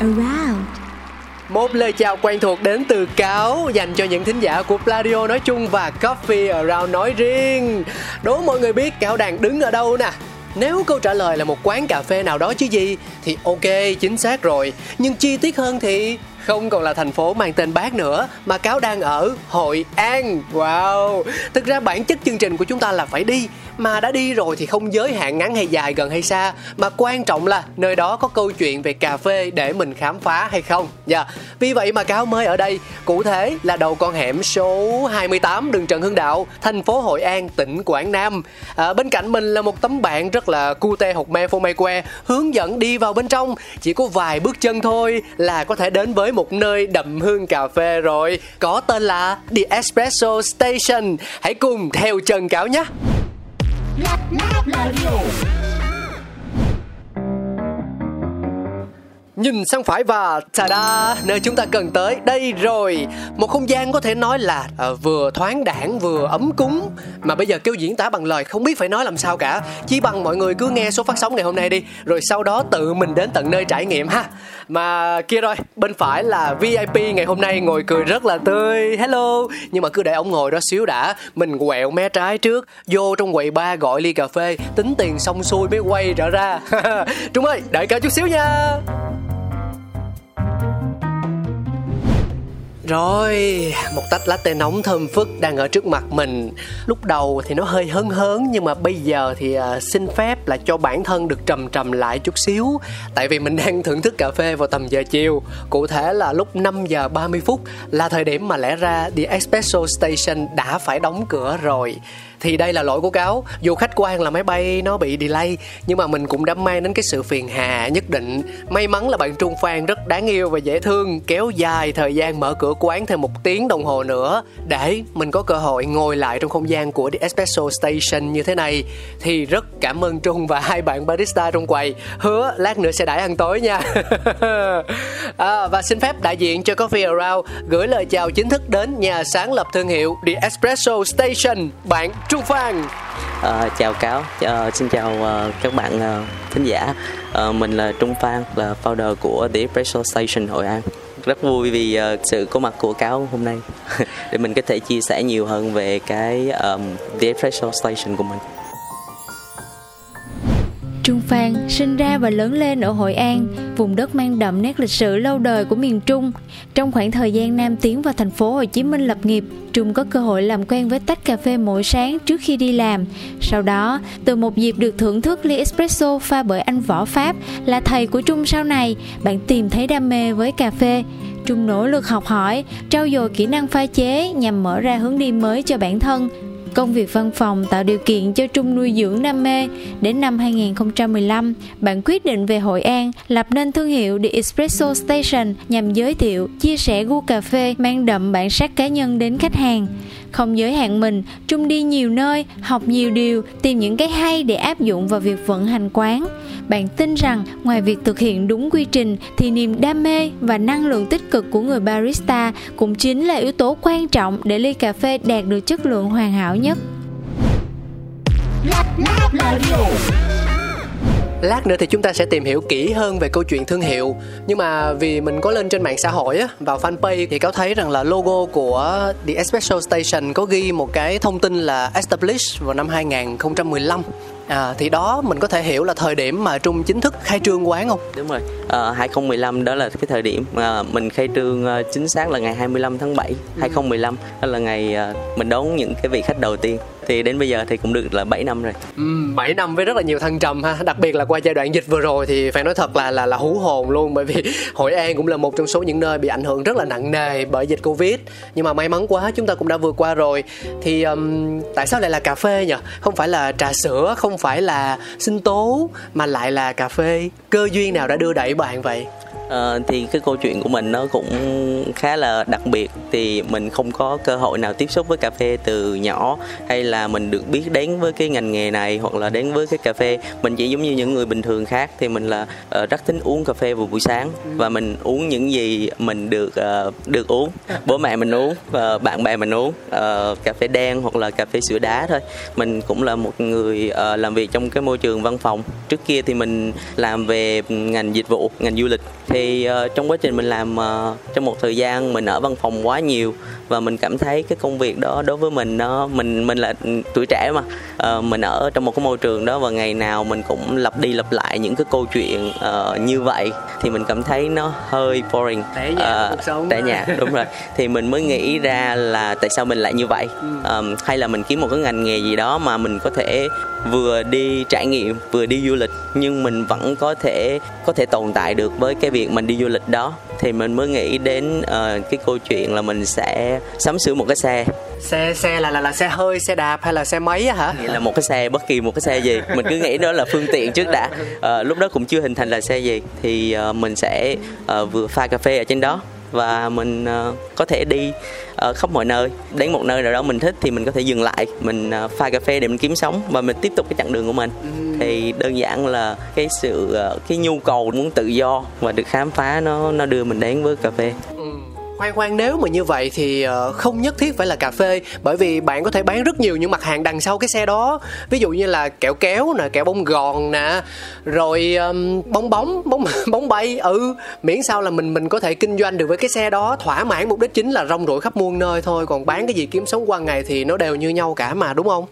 around Một lời chào quen thuộc đến từ Cáo, dành cho những thính giả của Pladio nói chung và Coffee Around nói riêng. Đố mọi người biết Cáo đang đứng ở đâu nè? Nếu câu trả lời là một quán cà phê nào đó chứ gì, thì ok, chính xác rồi. Nhưng chi tiết hơn thì không còn là thành phố mang tên bác nữa, mà cáo đang ở Hội An. Wow. Thực ra bản chất chương trình của chúng ta là phải đi mà đã đi rồi thì không giới hạn ngắn hay dài gần hay xa mà quan trọng là nơi đó có câu chuyện về cà phê để mình khám phá hay không. Dạ. Vì vậy mà cáo mới ở đây, cụ thể là đầu con hẻm số 28 đường Trần Hưng Đạo, thành phố Hội An, tỉnh Quảng Nam. À, bên cạnh mình là một tấm bảng rất là cute hột me phô mai que hướng dẫn đi vào bên trong. Chỉ có vài bước chân thôi là có thể đến với một nơi đậm hương cà phê rồi, có tên là The Espresso Station. Hãy cùng theo chân cáo nhé. Not, not, not, Nhìn sang phải và ta-da, nơi chúng ta cần tới đây rồi. Một không gian có thể nói là uh, vừa thoáng đãng vừa ấm cúng mà bây giờ kêu diễn tả bằng lời không biết phải nói làm sao cả. Chỉ bằng mọi người cứ nghe số phát sóng ngày hôm nay đi, rồi sau đó tự mình đến tận nơi trải nghiệm ha. Mà kia rồi, bên phải là VIP ngày hôm nay ngồi cười rất là tươi. Hello. Nhưng mà cứ để ông ngồi đó xíu đã, mình quẹo mé trái trước, vô trong quầy ba gọi ly cà phê, tính tiền xong xuôi mới quay trở ra. Trung ơi, đợi cả chút xíu nha. Rồi, một tách latte nóng thơm phức đang ở trước mặt mình. Lúc đầu thì nó hơi hớn hớn Nhưng mà bây giờ thì à, xin phép là cho bản thân được trầm trầm lại chút xíu. Tại vì mình đang thưởng thức cà phê vào tầm giờ chiều. Cụ thể là lúc 5 giờ 30 phút Là thời điểm mà lẽ ra The Espresso Station đã phải đóng cửa rồi thì đây là lỗi của cáo. Dù khách quan là máy bay nó bị delay nhưng mà mình cũng đã mang đến cái sự phiền hà nhất định. May mắn là bạn trung phan rất đáng yêu và dễ thương kéo dài thời gian mở cửa quán thêm một tiếng đồng hồ nữa để mình có cơ hội ngồi lại trong không gian của The Espresso Station như thế này. Thì rất cảm ơn Trung và hai bạn barista trong quầy. Hứa lát nữa sẽ đãi ăn tối nha. À, và xin phép đại diện cho Coffee Around gửi lời chào chính thức đến nhà sáng lập thương hiệu The Espresso Station bạn Trung Phan Ờ, chào cáo, Ờ, xin chào uh, các bạn uh, thính giả. Ờ, mình là Trung Phan, là founder của The Espresso Station Hội An. Rất vui vì uh, sự có mặt của cáo hôm nay để mình có thể chia sẻ nhiều hơn về cái um, The Espresso Station của mình. Trung Phan sinh ra và lớn lên ở Hội An, vùng đất mang đậm nét lịch sử lâu đời của miền Trung. Trong khoảng thời gian Nam tiến vào thành phố Hồ Chí Minh lập nghiệp, Trung có cơ hội làm quen với tách cà phê mỗi sáng trước khi đi làm. Sau đó, từ một dịp được thưởng thức ly espresso pha bởi anh Võ Pháp là thầy của Trung sau này, bạn tìm thấy đam mê với cà phê. Trung nỗ lực học hỏi, trau dồi kỹ năng pha chế nhằm mở ra hướng đi mới cho bản thân, Công việc văn phòng tạo điều kiện cho Trung nuôi dưỡng đam mê. Đến năm 2015, bạn quyết định về Hội An, lập nên thương hiệu The Espresso Station nhằm giới thiệu, chia sẻ gu cà phê mang đậm bản sắc cá nhân đến khách hàng. Không giới hạn mình, Trung đi nhiều nơi, học nhiều điều, tìm những cái hay để áp dụng vào việc vận hành quán. Bạn tin rằng ngoài việc thực hiện đúng quy trình thì niềm đam mê và năng lượng tích cực của người barista cũng chính là yếu tố quan trọng để ly cà phê đạt được chất lượng hoàn hảo nhất. Lát nữa thì chúng ta sẽ tìm hiểu kỹ hơn về câu chuyện thương hiệu Nhưng mà vì mình có lên trên mạng xã hội á, Vào fanpage thì cáo thấy rằng là logo của The Espresso Station Có ghi một cái thông tin là Established vào năm 2015 à, thì đó mình có thể hiểu là thời điểm mà trung chính thức khai trương quán không? Đúng rồi. À, 2015 đó là cái thời điểm mà mình khai trương uh, chính xác là ngày 25 tháng 7 ừ. 2015 đó là ngày uh, mình đón những cái vị khách đầu tiên thì đến bây giờ thì cũng được là 7 năm rồi. Ừ, 7 năm với rất là nhiều thăng trầm ha. Đặc biệt là qua giai đoạn dịch vừa rồi thì phải nói thật là là là hú hồn luôn bởi vì Hội An cũng là một trong số những nơi bị ảnh hưởng rất là nặng nề bởi dịch Covid. Nhưng mà may mắn quá chúng ta cũng đã vượt qua rồi. Thì um, tại sao lại là cà phê nhỉ? Không phải là trà sữa, không phải là sinh tố mà lại là cà phê. Cơ duyên nào đã đưa đẩy bạn vậy? À, thì cái câu chuyện của mình nó cũng khá là đặc biệt. Thì mình không có cơ hội nào tiếp xúc với cà phê từ nhỏ hay là mình được biết đến với cái ngành nghề này hoặc là đến với cái cà phê. Mình chỉ giống như những người bình thường khác thì mình là uh, rất thích uống cà phê vào buổi sáng. Và mình uống những gì mình được uh, được uống. Bố mẹ mình uống và bạn bè mình uống uh, cà phê đen hoặc là cà phê sữa đá thôi. Mình cũng là một người uh, làm việc trong cái môi trường văn phòng. Trước kia thì mình làm về ngành dịch vụ ngành du lịch. Thì thì uh, trong quá trình mình làm uh, trong một thời gian mình ở văn phòng quá nhiều và mình cảm thấy cái công việc đó đối với mình nó mình mình là tuổi trẻ mà uh, mình ở trong một cái môi trường đó và ngày nào mình cũng lặp đi lặp lại những cái câu chuyện uh, như vậy thì mình cảm thấy nó hơi boring. Tẻ nhạt uh, tẻ nhạt đúng rồi. Thì mình mới nghĩ ra là tại sao mình lại như vậy. Um, hay là mình kiếm một cái ngành nghề gì đó mà mình có thể vừa đi trải nghiệm vừa đi du lịch nhưng mình vẫn có thể có thể tồn tại được với cái việc mình đi du lịch đó thì mình mới nghĩ đến uh, cái câu chuyện là mình sẽ sắm sửa một cái xe. Xe xe là là là xe hơi xe đạp hay là xe máy á hả? Nghĩa là một cái xe bất kỳ một cái xe gì. Mình cứ nghĩ đó là phương tiện trước đã. Uh, lúc đó cũng chưa hình thành là xe gì. Thì uh, mình sẽ uh, vừa pha cà phê ở trên đó và mình uh, có thể đi uh, khắp mọi nơi. Đến một nơi nào đó mình thích thì mình có thể dừng lại mình uh, pha cà phê để mình kiếm sống và mình tiếp tục cái chặng đường của mình. Thì đơn giản là cái sự cái nhu cầu muốn tự do và được khám phá nó nó đưa mình đến với cà phê khoan khoan nếu mà như vậy thì ờ, không nhất thiết phải là cà phê bởi vì bạn có thể bán rất nhiều những mặt hàng đằng sau cái xe đó. Ví dụ như là kẹo kéo nè kẹo bông gòn nè rồi um, bong bóng bóng bóng bay. Ừ miễn sao là mình mình có thể kinh doanh được với cái xe đó thỏa mãn mục đích chính là rong ruổi khắp muôn nơi thôi. Còn bán cái gì kiếm sống qua ngày thì nó đều như nhau cả mà đúng không?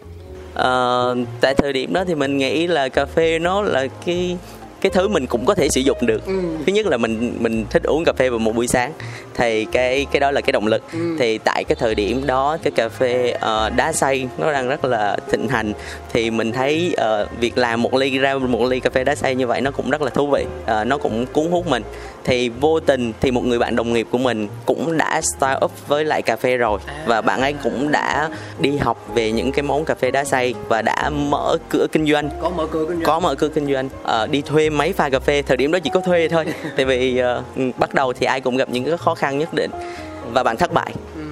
Uh, tại thời điểm đó thì mình nghĩ là cà phê nó là cái cái thứ mình cũng có thể sử dụng được ừ. thứ nhất là mình mình thích uống cà phê vào một buổi sáng thì cái cái đó là cái động lực ừ. thì tại cái thời điểm đó cái cà phê uh, đá xay nó đang rất là thịnh hành thì mình thấy uh, việc làm một ly ra một ly cà phê đá xay như vậy nó cũng rất là thú vị uh, nó cũng cuốn hút mình thì vô tình thì một người bạn đồng nghiệp của mình cũng đã start up với lại cà phê rồi à. và bạn ấy cũng đã đi học về những cái món cà phê đá xay và đã mở cửa kinh doanh có mở cửa kinh doanh có mở cửa kinh doanh uh, đi thuê máy pha cà phê thời điểm đó chỉ có thuê thôi. Tại vì uh, bắt đầu thì ai cũng gặp những cái khó khăn nhất định và bạn thất bại. Ừ.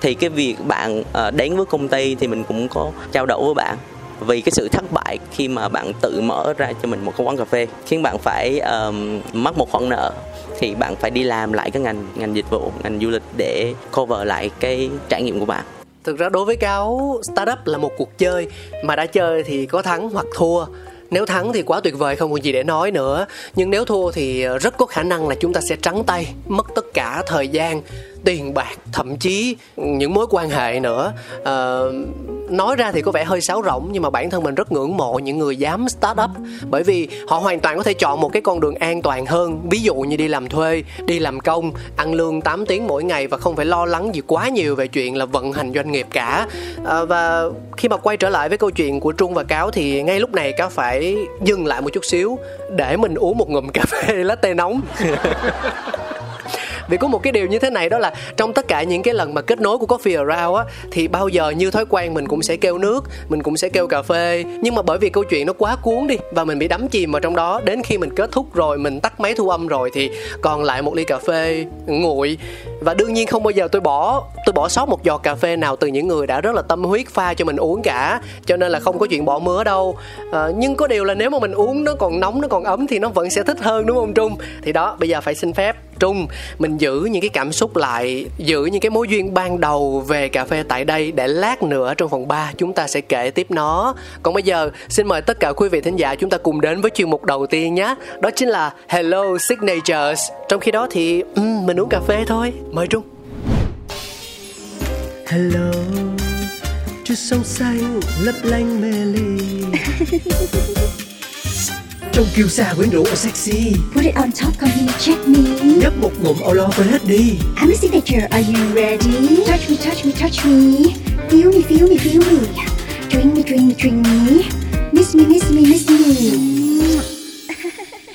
thì cái việc bạn uh, đến với công ty thì mình cũng có trao đổi với bạn vì cái sự thất bại khi mà bạn tự mở ra cho mình một cái quán cà phê. Khiến bạn phải um, mắc một khoản nợ thì bạn phải đi làm lại cái ngành ngành dịch vụ ngành du lịch để cover lại cái trải nghiệm của bạn. Thực ra đối với cáo startup là một cuộc chơi. Mà đã chơi thì có thắng hoặc thua nếu thắng thì quá tuyệt vời, không còn gì để nói nữa. Nhưng nếu thua thì rất có khả năng là chúng ta sẽ trắng tay, mất tất cả thời gian tiền bạc thậm chí những mối quan hệ nữa. À, nói ra thì có vẻ hơi sáo rỗng nhưng mà bản thân mình rất ngưỡng mộ những người dám start up. Bởi vì họ hoàn toàn có thể chọn một cái con đường an toàn hơn. Ví dụ như đi làm thuê đi làm công ăn lương 8 tiếng mỗi ngày và không phải lo lắng gì quá nhiều về chuyện là vận hành doanh nghiệp cả. À, và khi mà quay trở lại với câu chuyện của trung và cáo thì ngay lúc này cáo phải dừng lại một chút xíu để mình uống một ngụm cà phê latte nóng. vì có một cái điều như thế này đó là trong tất cả những cái lần mà kết nối của coffee around á, thì bao giờ như thói quen mình cũng sẽ kêu nước, mình cũng sẽ kêu cà phê. Nhưng mà bởi vì câu chuyện nó quá cuốn đi và mình bị đắm chìm vào trong đó, đến khi mình kết thúc rồi, mình tắt máy thu âm rồi thì còn lại một ly cà phê nguội và đương nhiên không bao giờ tôi bỏ tôi bỏ sót một giọt cà phê nào từ những người đã rất là tâm huyết pha cho mình uống cả. Cho nên là không có chuyện bỏ mứa đâu. À, nhưng có điều là nếu mà mình uống nó còn nóng nó còn ấm thì nó vẫn sẽ thích hơn đúng không trung? Thì đó bây giờ phải xin phép. Trung mình giữ những cái cảm xúc lại giữ những cái mối duyên ban đầu về cà phê tại đây để lát nữa trong phần 3 chúng ta sẽ kể tiếp nó. Còn bây giờ xin mời tất cả quý vị thính giả chúng ta cùng đến với chuyên mục đầu tiên nhé. Đó chính là hello signatures. Trong khi đó thì um, mình uống cà phê thôi mời trung hello chút sông xanh lấp lánh mê ly Trong kiêu sa quyến rũ và sexy Put it on top, come here, check me. Nhấp một ngụm lo quên hết đi I'm a signature, are you ready? Touch me, touch me, touch me. Feel me, feel me, feel me. Drink me, drink me, drink me. Miss me, miss me, miss me.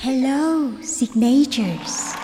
Hello, signatures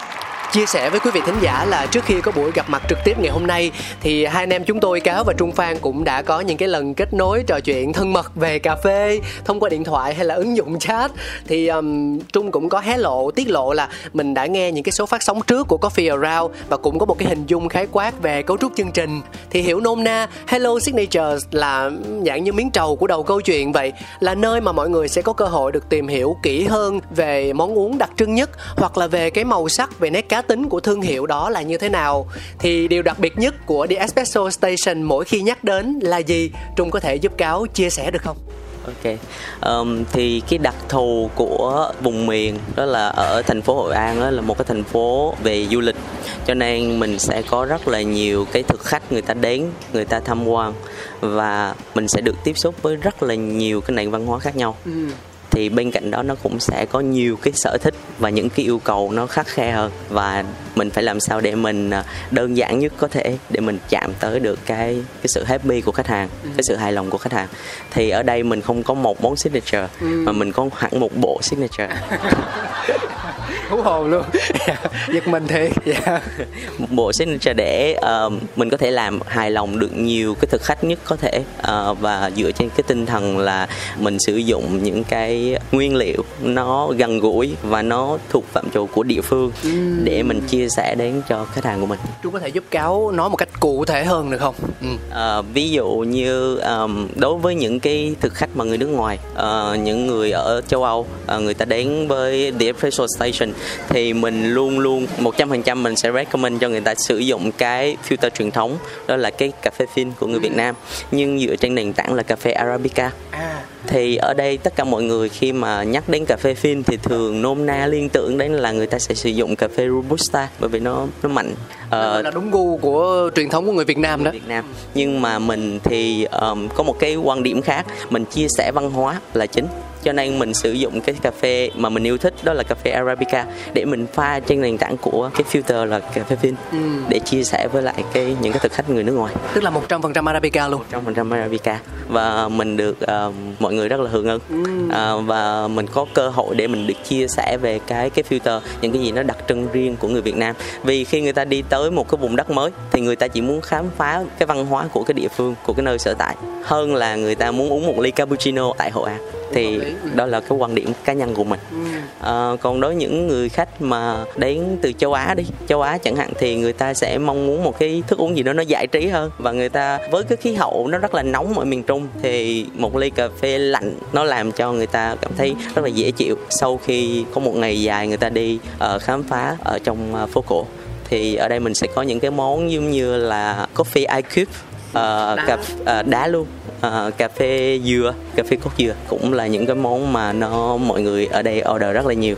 chia sẻ với quý vị thính giả là trước khi có buổi gặp mặt trực tiếp ngày hôm nay thì hai anh em chúng tôi cáo và trung phan cũng đã có những cái lần kết nối trò chuyện thân mật về cà phê thông qua điện thoại hay là ứng dụng chat. Thì um, trung cũng có hé lộ tiết lộ là mình đã nghe những cái số phát sóng trước của coffee around và cũng có một cái hình dung khái quát về cấu trúc chương trình. Thì hiểu nôm na hello signatures là dạng như miếng trầu của đầu câu chuyện vậy là nơi mà mọi người sẽ có cơ hội được tìm hiểu kỹ hơn về món uống đặc trưng nhất hoặc là về cái màu sắc về nét cá tính của thương hiệu đó là như thế nào? Thì điều đặc biệt nhất của The Espresso Station mỗi khi nhắc đến là gì? Trung có thể giúp cáo chia sẻ được không? Ok, um, thì cái đặc thù của vùng miền đó là ở thành phố Hội An đó là một cái thành phố về du lịch, cho nên mình sẽ có rất là nhiều cái thực khách người ta đến, người ta tham quan và mình sẽ được tiếp xúc với rất là nhiều cái nền văn hóa khác nhau. Thì bên cạnh đó nó cũng sẽ có nhiều cái sở thích và những cái yêu cầu nó khắc khe hơn. Và mình phải làm sao để mình à, đơn giản nhất có thể để mình chạm tới được cái cái sự happy của khách hàng cái sự hài lòng của khách hàng. Thì ở đây mình không có một món signature mà mình có hẳn một bộ signature hú hồn luôn. Giật mình thiệt. Dạ. Một bộ signature để ờ, mình có thể làm hài lòng được nhiều cái thực khách nhất có thể Ờ, và dựa trên cái tinh thần là mình sử dụng những cái nguyên liệu nó gần gũi và nó thuộc phạm trù của địa phương để mình chia sẻ đến cho khách hàng của mình. Trung có thể giúp cáo nói một cách cụ thể hơn được không? Ừ. Ờ, ví dụ như ờm, đối với những cái thực khách mà người nước ngoài ờ, những người ở châu Âu ờ, người ta đến với The Espresso Station thì mình luôn luôn 100% mình sẽ recommend cho người ta sử dụng cái filter truyền thống đó là cái cà phê phin của người Việt Nam. Nhưng dựa trên nền tảng là cà phê Arabica. À. Thì ở đây tất cả mọi người khi mà nhắc đến cà phê phin thì thường nôm na liên tưởng đến là người ta sẽ sử dụng cà phê robusta bởi vì nó nó mạnh. Ờ, là đúng gu của truyền thống của người Việt Nam đó. Việt Nam. Nhưng mà mình thì um, có một cái quan điểm khác. Mình chia sẻ văn hóa là chính cho nên mình sử dụng cái cà phê mà mình yêu thích đó là cà phê Arabica để mình pha trên nền tảng của cái filter là cà phê phin Ừ. để chia sẻ với lại cái những cái thực khách người nước ngoài. Tức là 100% Arabica luôn. Trong phần trăm Arabica. Và mình được um, mọi người rất là hưởng ứng. À, và mình có cơ hội để mình được chia sẻ về cái cái filter những cái gì nó đặc trưng riêng của người Việt Nam. Vì khi người ta đi tới một cái vùng đất mới thì người ta chỉ muốn khám phá cái văn hóa của cái địa phương của cái nơi sở tại hơn là người ta muốn uống một ly cappuccino tại Hội An thì đó là cái quan điểm cá nhân của mình. À, còn đối với những người khách mà đến từ châu Á đi châu Á chẳng hạn thì người ta sẽ mong muốn một cái thức uống gì đó nó giải trí hơn. Và người ta với cái khí hậu nó rất là nóng ở miền Trung thì một ly cà phê lạnh nó làm cho người ta cảm thấy rất là dễ chịu. Sau khi có một ngày dài người ta đi ờ, khám phá ở trong ờ, phố cổ thì ở đây mình sẽ có những cái món giống như là coffee ice cube ờ, Đá. cà, ờ, đá luôn Ờ, cà phê dừa cà phê cốt dừa cũng là những cái món mà nó mọi người ở đây order rất là nhiều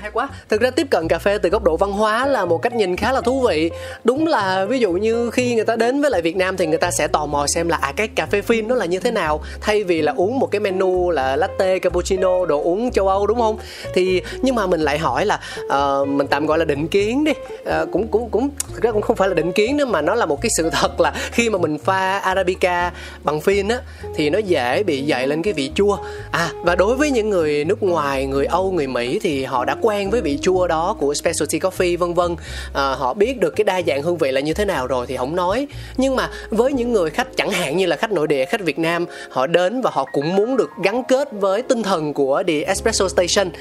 hay quá. Thực ra tiếp cận cà phê từ góc độ văn hóa là một cách nhìn khá là thú vị. Đúng là ví dụ như khi người ta đến với lại việt nam thì người ta sẽ tò mò xem là à cái cà phê phin nó là như thế nào? Thay vì là uống một cái menu là latte cappuccino đồ uống châu âu đúng không? Thì nhưng mà mình lại hỏi là uh, mình tạm gọi là định kiến đi. Uh, cũng cũng cũng thực ra cũng không phải là định kiến nữa mà nó là một cái sự thật là khi mà mình pha arabica bằng phin á thì nó dễ bị dậy lên cái vị chua. À và đối với những người nước ngoài người âu người mỹ thì họ đã quen quen với vị chua đó của specialty coffee vân vân. À, họ biết được cái đa dạng hương vị là như thế nào rồi thì không nói. Nhưng mà với những người khách chẳng hạn như là khách nội địa khách việt nam họ đến và họ cũng muốn được gắn kết với tinh thần của The Espresso Station.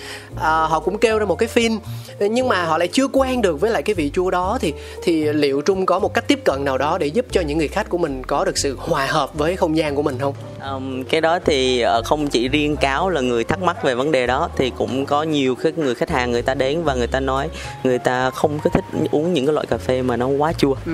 À, họ cũng kêu ra một cái phin nhưng mà họ lại chưa quen được với lại cái vị chua đó thì thì liệu trung có một cách tiếp cận nào đó để giúp cho những người khách của mình có được sự hòa hợp với không gian của mình không? Um, cái đó thì ờ, không chỉ riêng cáo là người thắc mắc về vấn đề đó thì cũng có nhiều cái người khách hàng người ta đến và người ta nói người ta không có thích uống những cái loại cà phê mà nó quá chua ừ.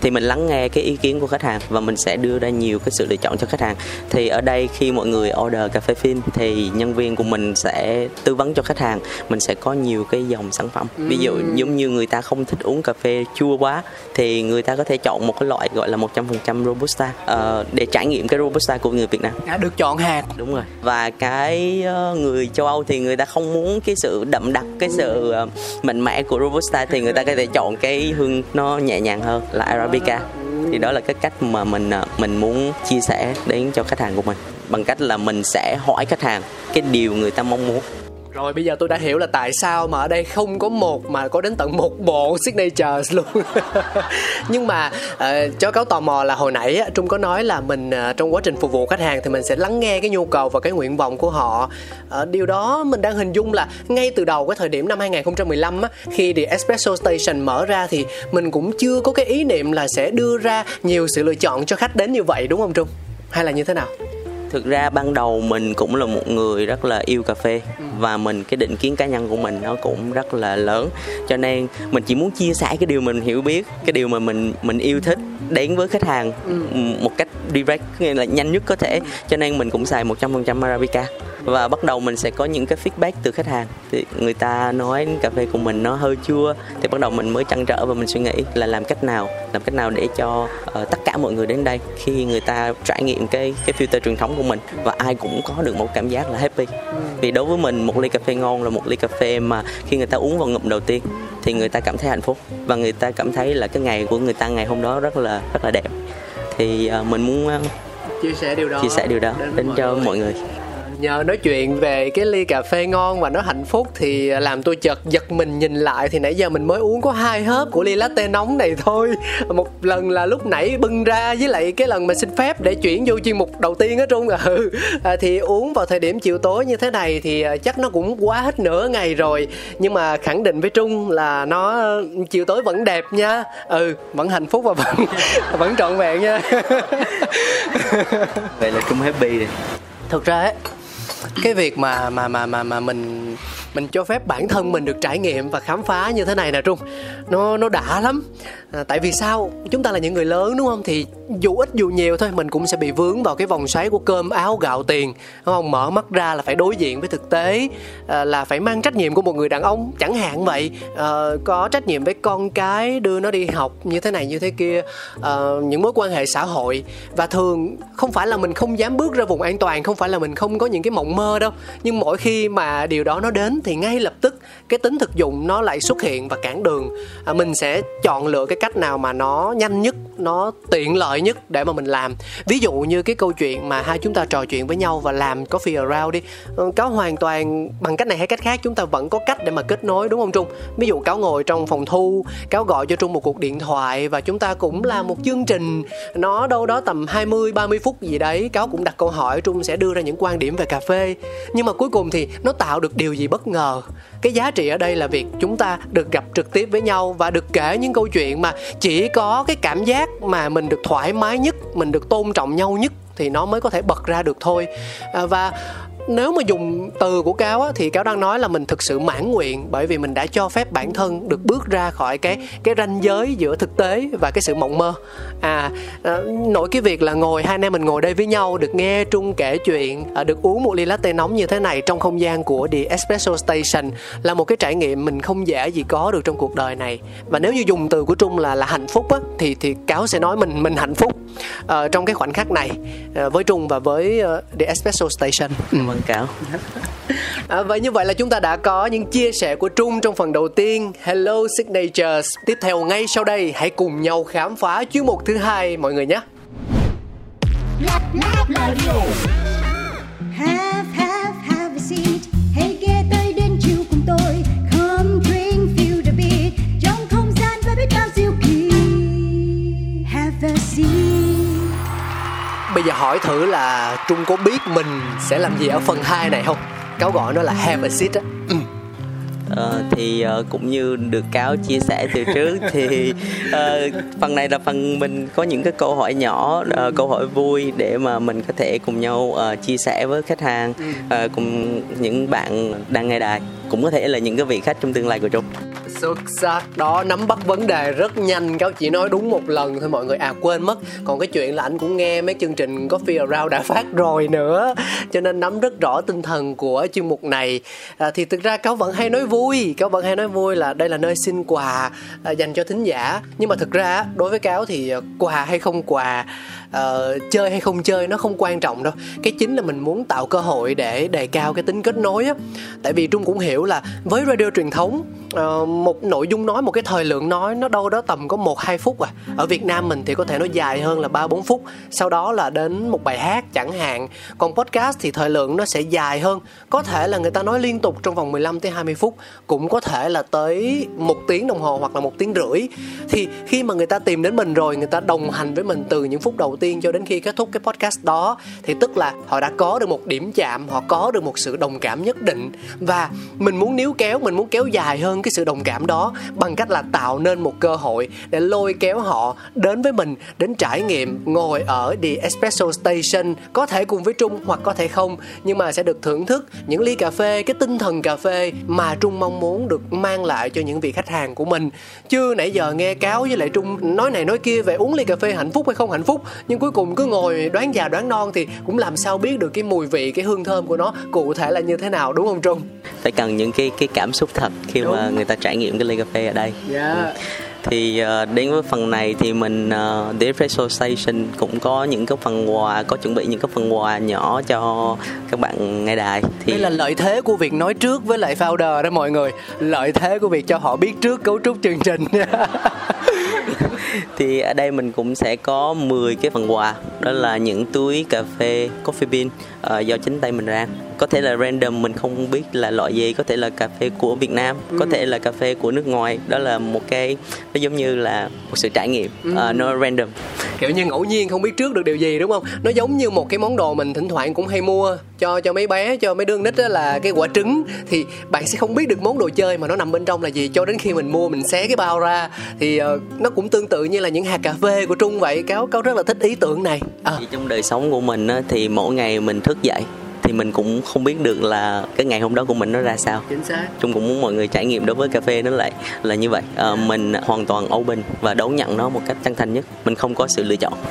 thì mình lắng nghe cái ý kiến của khách hàng và mình sẽ đưa ra nhiều cái sự lựa chọn cho khách hàng thì ở đây khi mọi người order cà phê phin thì nhân viên của mình sẽ tư vấn cho khách hàng mình sẽ có nhiều cái dòng sản phẩm ừ. ví dụ giống như người ta không thích uống cà phê chua quá thì người ta có thể chọn một cái loại gọi là 100% robusta uh, để trải nghiệm cái robusta của người Việt Nam. Đã được chọn hạt. Đúng rồi. Và cái uh, người châu Âu thì người ta không muốn cái sự đậm đặt cái sự ờ, mạnh mẽ của robusta thì người ta có thể chọn cái hương nó nhẹ nhàng hơn là arabica. Thì đó là cái cách mà mình ờ, mình muốn chia sẻ đến cho khách hàng của mình bằng cách là mình sẽ hỏi khách hàng cái điều người ta mong muốn rồi bây giờ tôi đã hiểu là tại sao mà ở đây không có một mà có đến tận một bộ signature luôn. Nhưng mà ờ, uh, cho cáo tò mò là hồi nãy trung có nói là mình uh, trong quá trình phục vụ khách hàng thì mình sẽ lắng nghe cái nhu cầu và cái nguyện vọng của họ. Uh, điều đó mình đang hình dung là ngay từ đầu cái thời điểm năm 2015 á, khi The Espresso Station mở ra thì mình cũng chưa có cái ý niệm là sẽ đưa ra nhiều sự lựa chọn cho khách đến như vậy đúng không trung? Hay là như thế nào? Thực ra ban đầu mình cũng là một người rất là yêu cà phê. Và mình cái định kiến cá nhân của mình nó cũng rất là lớn. Cho nên mình chỉ muốn chia sẻ cái điều mình hiểu biết cái điều mà mình mình yêu thích đến với khách hàng một cách direct nghĩa là nhanh nhất có thể. Cho nên mình cũng xài 100% Arabica và bắt đầu mình sẽ có những cái feedback từ khách hàng. Thì người ta nói cà phê của mình nó hơi chua thì bắt đầu mình mới trăn trở và mình suy nghĩ là làm cách nào làm cách nào để cho uh, tất cả mọi người đến đây khi người ta trải nghiệm cái cái filter truyền thống của mình và ai cũng có được một cảm giác là happy. Vì đối với mình một ly cà phê ngon là một ly cà phê mà khi người ta uống vào ngụm đầu tiên thì người ta cảm thấy hạnh phúc và người ta cảm thấy là cái ngày của người ta ngày hôm đó rất là rất là đẹp. Thì uh, mình muốn uh, chia sẻ điều đó chia sẻ điều đó đến, đến cho mọi người nhờ nói chuyện về cái ly cà phê ngon và nó hạnh phúc thì làm tôi chợt giật mình nhìn lại thì nãy giờ mình mới uống có hai hớp của ly latte nóng này thôi. Một lần là lúc nãy bưng ra với lại cái lần mà xin phép để chuyển vô chuyên mục đầu tiên á trung. Ừ à, thì uống vào thời điểm chiều tối như thế này thì à, chắc nó cũng quá hết nửa ngày rồi. Nhưng mà khẳng định với trung là nó chiều tối vẫn đẹp nha. Ừ vẫn hạnh phúc và vẫn vẫn trọn vẹn nha. Vậy là trung happy rồi thực ra ấy cái việc mà mà mà mà mà mình mình cho phép bản thân mình được trải nghiệm và khám phá như thế này nè trung. Nó nó đã lắm. À, tại vì sao? Chúng ta là những người lớn đúng không? Thì dù ít dù nhiều thôi mình cũng sẽ bị vướng vào cái vòng xoáy của cơm áo gạo tiền. Đúng không? Mở mắt ra là phải đối diện với thực tế à, là phải mang trách nhiệm của một người đàn ông. Chẳng hạn vậy à, có trách nhiệm với con cái đưa nó đi học như thế này như thế kia à, những mối quan hệ xã hội. Và thường không phải là mình không dám bước ra vùng an toàn không phải là mình không có những cái mộng mơ đâu. Nhưng mỗi khi mà điều đó nó đến thì ngay lập tức cái tính thực dụng nó lại xuất hiện và cản đường. À, mình sẽ chọn lựa cái cách nào mà nó nhanh nhất nó tiện lợi nhất để mà mình làm. Ví dụ như cái câu chuyện mà hai chúng ta trò chuyện với nhau và làm coffee around đi. Ừ, cáo hoàn toàn bằng cách này hay cách khác chúng ta vẫn có cách để mà kết nối đúng không trung? Ví dụ cáo ngồi trong phòng thu cáo gọi cho trung một cuộc điện thoại và chúng ta cũng làm một chương trình. Nó đâu đó tầm 20 30 phút gì đấy cáo cũng đặt câu hỏi trung sẽ đưa ra những quan điểm về cà phê. Nhưng mà cuối cùng thì nó tạo được điều gì bất ngờ cái giá trị ở đây là việc chúng ta được gặp trực tiếp với nhau và được kể những câu chuyện mà chỉ có cái cảm giác mà mình được thoải mái nhất mình được tôn trọng nhau nhất thì nó mới có thể bật ra được thôi. À, và nếu mà dùng từ của cáo á, thì cáo đang nói là mình thực sự mãn nguyện bởi vì mình đã cho phép bản thân được bước ra khỏi cái cái ranh giới giữa thực tế và cái sự mộng mơ. À, ờ, nổi nội cái việc là ngồi hai anh em mình ngồi đây với nhau được nghe trung kể chuyện ờ, được uống một ly latte nóng như thế này trong không gian của The Espresso Station là một cái trải nghiệm mình không dễ gì có được trong cuộc đời này. Và nếu như dùng từ của trung là là hạnh phúc á thì thì cáo sẽ nói mình mình hạnh phúc uh, trong cái khoảnh khắc này uh, với trung và với uh, The Espresso Station. Ừ quảng cáo. À, vậy như vậy là chúng ta đã có những chia sẻ của Trung trong phần đầu tiên. Hello Signatures. Tiếp theo ngay sau đây hãy cùng nhau khám phá chuyên mục thứ hai mọi người nhé. Have, have, giờ hỏi thử là trung có biết mình sẽ làm gì ở phần 2 này không? Cáo gọi nó là have a seat á. Ừ. Ờ, thì uh, cũng như được cáo chia sẻ từ trước thì uh, phần này là phần mình có những cái câu hỏi nhỏ uh, câu hỏi vui để mà mình có thể cùng nhau uh, chia sẻ với khách hàng uh, cùng những bạn đang nghe đài cũng có thể là những cái vị khách trong tương lai của Trung xuất sắc. Đó nắm bắt vấn đề rất nhanh. Cáo chỉ nói đúng một lần thôi mọi người. À quên mất. Còn cái chuyện là anh cũng nghe mấy chương trình Coffee Around đã phát rồi nữa. Cho nên nắm rất rõ tinh thần của chuyên mục này. À, thì thực ra cáo vẫn hay nói vui. Cáo vẫn hay nói vui là đây là nơi xin quà à, dành cho thính giả. Nhưng mà thực ra đối với cáo thì à, quà hay không quà uh, chơi hay không chơi nó không quan trọng đâu. Cái chính là mình muốn tạo cơ hội để đề cao cái tính kết nối á. Tại vì trung cũng hiểu là với radio truyền thống uh, một nội dung nói một cái thời lượng nói nó đâu đó tầm có một hai phút à. Ở Việt Nam mình thì có thể nó dài hơn là ba bốn phút. Sau đó là đến một bài hát chẳng hạn. Còn podcast thì thời lượng nó sẽ dài hơn. Có thể là người ta nói liên tục trong vòng 15 tới 20 phút. Cũng có thể là tới một tiếng đồng hồ hoặc là một tiếng rưỡi. Thì khi mà người ta tìm đến mình rồi người ta đồng hành với mình từ những phút đầu tiên cho đến khi kết thúc cái podcast đó, thì tức là họ đã có được một điểm chạm, họ có được một sự đồng cảm nhất định. Và mình muốn níu kéo, mình muốn kéo dài hơn cái sự đồng cảm đó bằng cách là tạo nên một cơ hội để lôi kéo họ đến với mình, đến trải nghiệm ngồi ở The Espresso Station, có thể cùng với Trung hoặc có thể không, nhưng mà sẽ được thưởng thức những ly cà phê, cái tinh thần cà phê mà Trung mong muốn được mang lại cho những vị khách hàng của mình. Chưa nãy giờ nghe cáo với lại Trung nói này nói kia về uống ly cà phê hạnh phúc hay không hạnh phúc, nhưng cuối cùng cứ ngồi đoán già đoán non thì cũng làm sao biết được cái mùi vị cái hương thơm của nó cụ thể là như thế nào đúng không Trung phải cần những cái cái cảm xúc thật khi đúng. mà người ta trải nghiệm cái ly cà phê ở đây yeah. ừ thì uh, đến với phần này thì mình uh, The Espresso Station cũng có những cái phần quà có chuẩn bị những cái phần quà nhỏ cho các bạn nghe đài. Thì đây là lợi thế của việc nói trước với lại founder đó mọi người. Lợi thế của việc cho họ biết trước cấu trúc chương trình. Thì ở đây mình cũng sẽ có 10 cái phần quà. Đó là những túi cà phê coffee bean uh, do chính tay mình rang có thể là random mình không biết là loại gì. Có thể là cà phê của Việt Nam ừ. có thể là cà phê của nước ngoài. Đó là một cái nó giống như là một sự trải nghiệm. Ừ. uh, nó random. Kiểu như ngẫu nhiên không biết trước được điều gì đúng không? Nó giống như một cái món đồ mình thỉnh thoảng cũng hay mua cho cho mấy bé cho mấy đứa nít đó là cái quả trứng. Thì bạn sẽ không biết được món đồ chơi mà nó nằm bên trong là gì. Cho đến khi mình mua mình xé cái bao ra thì uh, nó cũng tương tự như là những hạt cà phê của trung vậy. Cáo cáo rất là thích ý tưởng này. À. trong đời sống của mình á, thì mỗi ngày mình thức dậy thì mình cũng không biết được là cái ngày hôm đó của mình nó ra sao. Chính xác. Trung cũng muốn mọi người trải nghiệm đối với cà phê nó lại là như vậy. À, mình hoàn toàn open và đón nhận nó một cách chân thành nhất. Mình không có sự lựa chọn.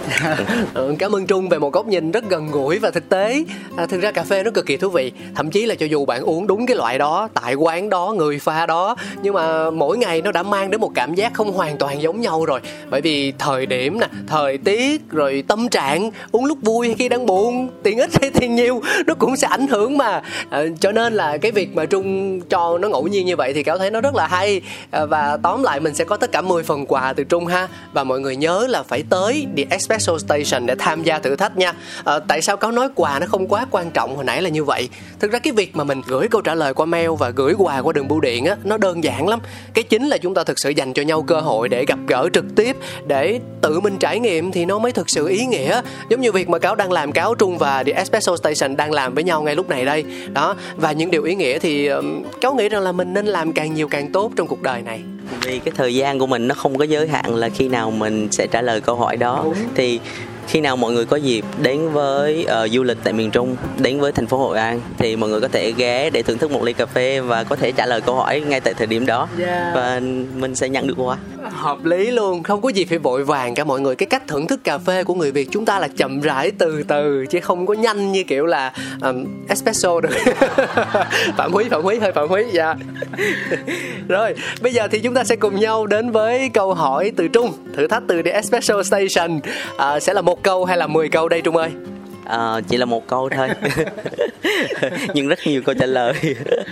Ừ, cảm ơn trung về một góc nhìn rất gần gũi và thực tế. À, thực ra cà phê nó cực kỳ thú vị. Thậm chí là cho dù bạn uống đúng cái loại đó tại quán đó người pha đó nhưng mà mỗi ngày nó đã mang đến một cảm giác không hoàn toàn giống nhau rồi. Bởi vì thời điểm nè thời tiết rồi tâm trạng uống lúc vui hay khi đang buồn tiền ít hay tiền nhiều nó cũng sẽ ảnh hưởng mà à, cho nên là cái việc mà trung cho nó ngẫu nhiên như vậy thì cáo thấy nó rất là hay. À, và tóm lại mình sẽ có tất cả 10 phần quà từ trung ha. Và mọi người nhớ là phải tới The Espresso Station để tham gia thử thách nha. À, tại sao cáo nói quà nó không quá quan trọng hồi nãy là như vậy? Thực ra cái việc mà mình gửi câu trả lời qua mail và gửi quà qua đường bưu điện á nó đơn giản lắm. Cái chính là chúng ta thực sự dành cho nhau cơ hội để gặp gỡ trực tiếp để tự mình trải nghiệm thì nó mới thực sự ý nghĩa. Giống như việc mà cáo đang làm cáo trung và The Espresso Station đang làm với nhau ngay lúc này đây. Đó và những điều ý nghĩa thì cháu nghĩ rằng là mình nên làm càng nhiều càng tốt trong cuộc đời này. Vì cái thời gian của mình nó không có giới hạn là khi nào mình sẽ trả lời câu hỏi đó. Đúng. thì khi nào mọi người có dịp đến với uh, du lịch tại miền Trung, đến với thành phố Hội An thì mọi người có thể ghé để thưởng thức một ly cà phê và có thể trả lời câu hỏi ngay tại thời điểm đó yeah. và mình sẽ nhận được quà. Hợp lý luôn, không có gì phải vội vàng cả mọi người. Cái cách thưởng thức cà phê của người Việt chúng ta là chậm rãi từ từ chứ không có nhanh như kiểu là um, espresso được. phạm Húy, Phạm Húy hơi Phạm Húy, dạ. Yeah. Rồi, bây giờ thì chúng ta sẽ cùng nhau đến với câu hỏi từ Trung, thử thách từ The Espresso Station. À, sẽ là một một câu hay là 10 câu đây Trung ơi? À, chỉ là một câu thôi. Nhưng rất nhiều câu trả lời.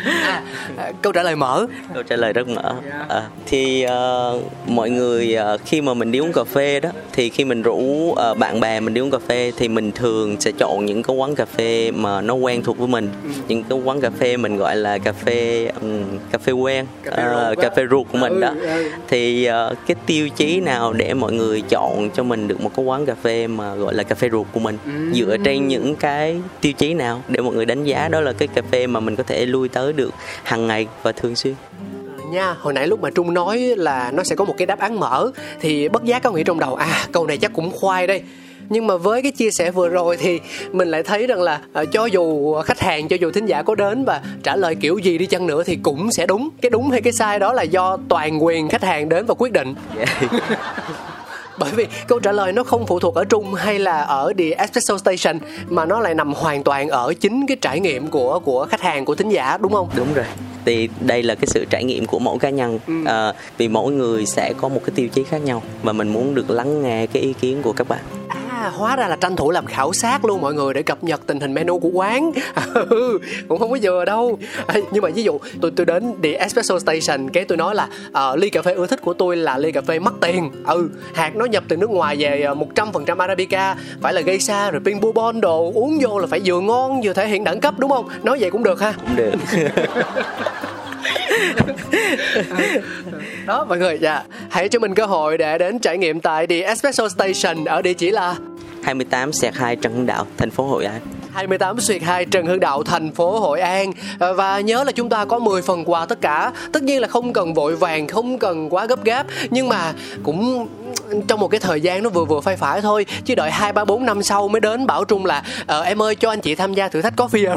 À, à, câu trả lời mở. Câu trả lời rất mở. À, thì uh, mọi người uh, khi mà mình đi uống cà phê đó thì khi mình rủ uh, bạn bè mình đi uống cà phê thì mình thường sẽ chọn những cái quán cà phê mà nó quen thuộc với mình. Ừ. những cái quán cà phê mình gọi là cà phê um, cà phê quen cà phê, uh, cà phê ruột của mình đó. Ừ, ừ. thì uh, cái tiêu chí nào để mọi người chọn cho mình được một cái quán cà phê mà gọi là cà phê ruột của mình? Ừ. dựa trên những cái tiêu chí nào để mọi người đánh giá đó là cái cà phê mà mình có thể lui tới được hàng ngày và thường xuyên? Nha hồi nãy lúc mà trung nói là nó sẽ có một cái đáp án mở thì bất giác có nghĩ trong đầu à câu này chắc cũng khoai đây. Nhưng mà với cái chia sẻ vừa rồi thì mình lại thấy rằng là uh, cho dù khách hàng cho dù thính giả có đến và trả lời kiểu gì đi chăng nữa thì cũng sẽ đúng. Cái đúng hay cái sai đó là do toàn quyền khách hàng đến và quyết định. Yeah. Bởi vì câu trả lời nó không phụ thuộc ở trung hay là ở The Espresso Station mà nó lại nằm hoàn toàn ở chính cái trải nghiệm của của khách hàng của thính giả đúng không? Đúng rồi. Thì đây là cái sự trải nghiệm của mỗi cá nhân. Ừ. à, vì mỗi người sẽ có một cái tiêu chí khác nhau và mình muốn được lắng nghe cái ý kiến của các bạn hóa ra là tranh thủ làm khảo sát luôn mọi người để cập nhật tình hình menu của quán. Ừ, cũng không có vừa đâu. À, nhưng mà ví dụ tôi tôi đến The Espresso Station cái tôi nói là uh, ly cà phê ưa thích của tôi là ly cà phê mắc tiền. Ừ hạt nó nhập từ nước ngoài về ờ, một trăm phần trăm arabica. Phải là gây xa rồi pin bourbon đồ uống vô là phải vừa ngon vừa thể hiện đẳng cấp đúng không? Nói vậy cũng được ha. Cũng được. Đó mọi người dạ. Hãy cho mình cơ hội để đến trải nghiệm tại The Espresso Station ở địa chỉ là 28 xẹt 2 Trần Hưng Đạo, thành phố Hội An. 28 xuyệt 2 Trần Hưng Đạo, thành phố Hội An à, Và nhớ là chúng ta có 10 phần quà tất cả Tất nhiên là không cần vội vàng, không cần quá gấp gáp Nhưng mà cũng trong một cái thời gian nó vừa vừa phai phải thôi chứ đợi hai ba bốn năm sau mới đến bảo trung là ờ, em ơi cho anh chị tham gia thử thách coffee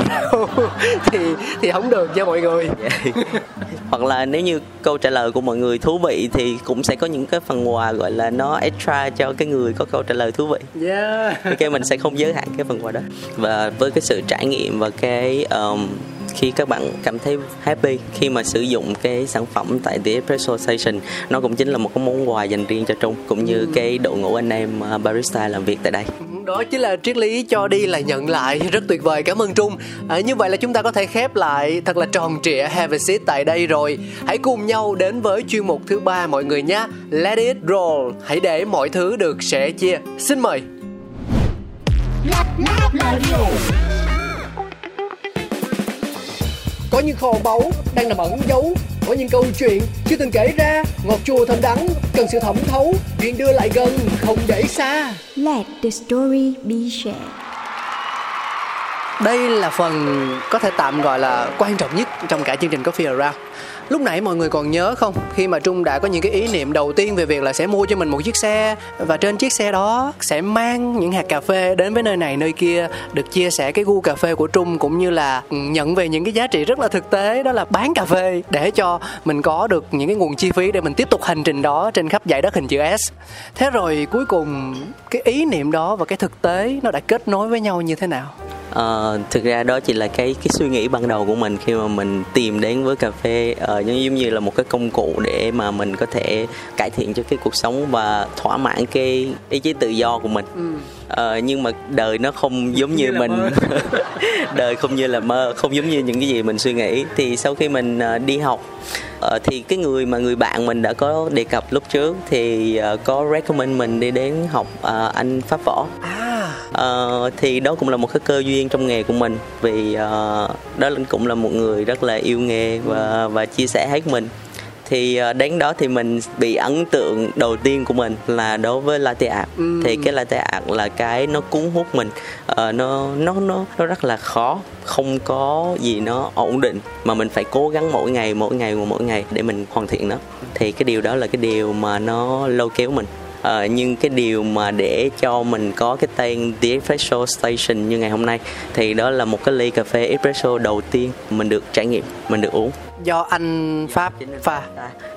thì thì không được nha mọi người. Hoặc là nếu như câu trả lời của mọi người thú vị thì cũng sẽ có những cái phần quà gọi là nó extra cho cái người có câu trả lời thú vị. Yeah. ok mình sẽ không giới hạn cái phần quà đó. Và với cái sự trải nghiệm và cái um, khi các bạn cảm thấy happy khi mà sử dụng cái sản phẩm tại The Espresso Station nó cũng chính là một cái món quà dành riêng cho Trung cũng như ừ. cái đội ngũ anh em à, barista làm việc tại đây. Ừ, đó chính là triết lý cho đi là nhận lại rất tuyệt vời cảm ơn trung. À, như vậy là chúng ta có thể khép lại thật là tròn trịa have a seat tại đây rồi. Hãy cùng nhau đến với chuyên mục thứ ba mọi người nhé. Let it roll. Hãy để mọi thứ được sẻ chia. Xin mời có những kho báu đang nằm ẩn giấu. Có những câu chuyện chưa từng kể ra. Ngọt chua thơm đắng cần sự thẩm thấu. Chuyện đưa lại gần không để xa. Let the story be shared. Đây là phần có thể tạm gọi là quan trọng nhất trong cả chương trình Coffee Around lúc nãy mọi người còn nhớ không? Khi mà trung đã có những cái ý niệm đầu tiên về việc là sẽ mua cho mình một chiếc xe và trên chiếc xe đó sẽ mang những hạt cà phê đến với nơi này, nơi kia, được chia sẻ cái gu cà phê của trung cũng như là nhận về những cái giá trị rất là thực tế, đó là bán cà phê để cho mình có được những cái nguồn chi phí để mình tiếp tục hành trình đó trên khắp dải đất hình chữ S. Thế rồi cuối cùng, cái ý niệm đó và cái thực tế nó đã kết nối với nhau như thế nào? Uh, thực ra đó chỉ là cái cái suy nghĩ ban đầu của mình khi mà mình tìm đến với cà phê. Uh, giống như là một cái công cụ để mà mình có thể cải thiện cho cái cuộc sống và thỏa mãn cái ý chí tự do của mình. Ừ. uh, nhưng mà đời nó không giống như, như mình đời không như là mơ không giống như những cái gì mình suy nghĩ. Thì sau khi mình uh, đi học uh, thì cái người mà người bạn mình đã có đề cập lúc trước thì uh, có recommend mình đi đến học uh, anh pháp võ. À uh, thì đó cũng là một cái cơ duyên trong nghề của mình vì uh, đó cũng là một người rất là yêu nghề và và chia sẻ hết mình. Thì uh, đến đó thì mình bị ấn tượng đầu tiên của mình là đối với latte art ừ. thì cái latte art là cái nó cuốn hút mình. Uh, nó nó nó nó rất là khó không có gì nó ổn định mà mình phải cố gắng mỗi ngày mỗi ngày mỗi ngày để mình hoàn thiện nó. Thì cái điều đó là cái điều mà nó lôi kéo mình uh, nhưng cái điều mà để cho mình có cái tên The Espresso Station như ngày hôm nay thì đó là một cái ly cà phê espresso đầu tiên mình được trải nghiệm mình được uống do anh pháp pha.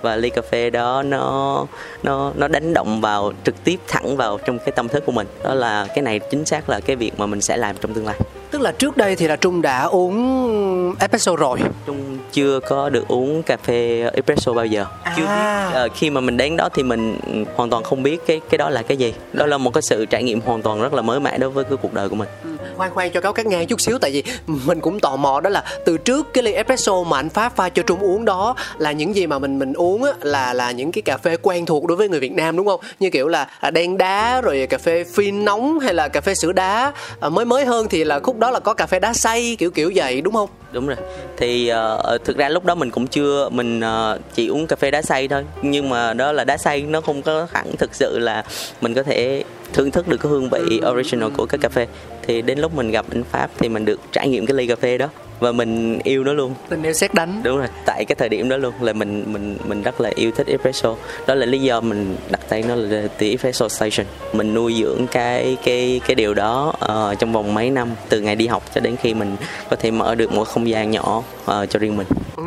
Và ly cà phê đó nó nó nó đánh động vào trực tiếp thẳng vào trong cái tâm thức của mình. Đó là cái này chính xác là cái việc mà mình sẽ làm trong tương lai. Tức là trước đây thì là trung đã uống espresso rồi. Trung chưa có được uống cà phê espresso bao giờ. À. chưa biết uh, khi mà mình đến đó thì mình hoàn toàn không biết cái cái đó là cái gì. Đó là một cái sự trải nghiệm hoàn toàn rất là mới mẻ đối với cái cuộc đời của mình. Ừ khoan khoan cho cáo các ngang chút xíu tại vì mình cũng tò mò đó là từ trước cái ly espresso mà anh pháp pha cho trung uống đó là những gì mà mình mình uống á, là là những cái cà phê quen thuộc đối với người việt nam đúng không? Như kiểu là à, đen đá rồi cà phê phin nóng hay là cà phê sữa đá. À, mới mới hơn thì là khúc đó là có cà phê đá xay kiểu kiểu vậy đúng không? Đúng rồi. Thì uh, thực ra lúc đó mình cũng chưa mình uh, chỉ uống cà phê đá xay thôi. Nhưng mà đó là đá xay nó không có hẳn thực sự là mình có thể thưởng thức được cái hương vị original của cái cà phê. Thì đến lúc mình gặp anh pháp thì mình được trải nghiệm cái ly cà phê đó và mình yêu nó luôn. Tình yêu xét đánh. Đúng rồi tại cái thời điểm đó luôn là mình mình mình rất là yêu thích espresso. Đó là lý do mình đặt tên nó là the espresso station. Mình nuôi dưỡng cái cái cái điều đó uh, trong vòng mấy năm từ ngày đi học cho đến khi mình có thể mở được một không gian nhỏ uh, cho riêng mình. Ừ.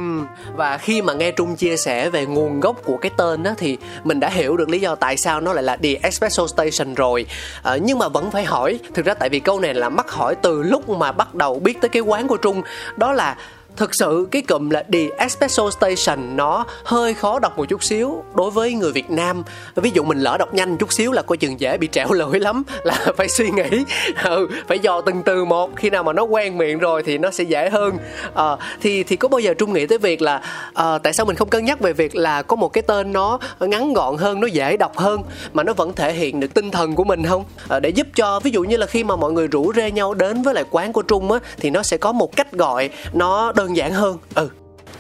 và khi mà nghe trung chia sẻ về nguồn gốc của cái tên đó thì mình đã hiểu được lý do tại sao nó lại là the espresso station rồi. Uh, nhưng mà vẫn phải hỏi thực ra tại vì câu này là mắc hỏi từ lúc mà bắt đầu biết tới cái quán của trung đó là thực sự cái cụm là The Espresso Station nó hơi khó đọc một chút xíu đối với người Việt Nam. Ví dụ mình lỡ đọc nhanh chút xíu là coi chừng dễ bị trẻo lưỡi lắm là phải suy nghĩ. Ừ, phải dò từng từ một khi nào mà nó quen miệng rồi thì nó sẽ dễ hơn. À, thì thì có bao giờ trung nghĩ tới việc là à, tại sao mình không cân nhắc về việc là có một cái tên nó ngắn gọn hơn nó dễ đọc hơn mà nó vẫn thể hiện được tinh thần của mình không? À, để giúp cho ví dụ như là khi mà mọi người rủ rê nhau đến với lại quán của trung á thì nó sẽ có một cách gọi nó đơn đơn giản hơn. Ừ.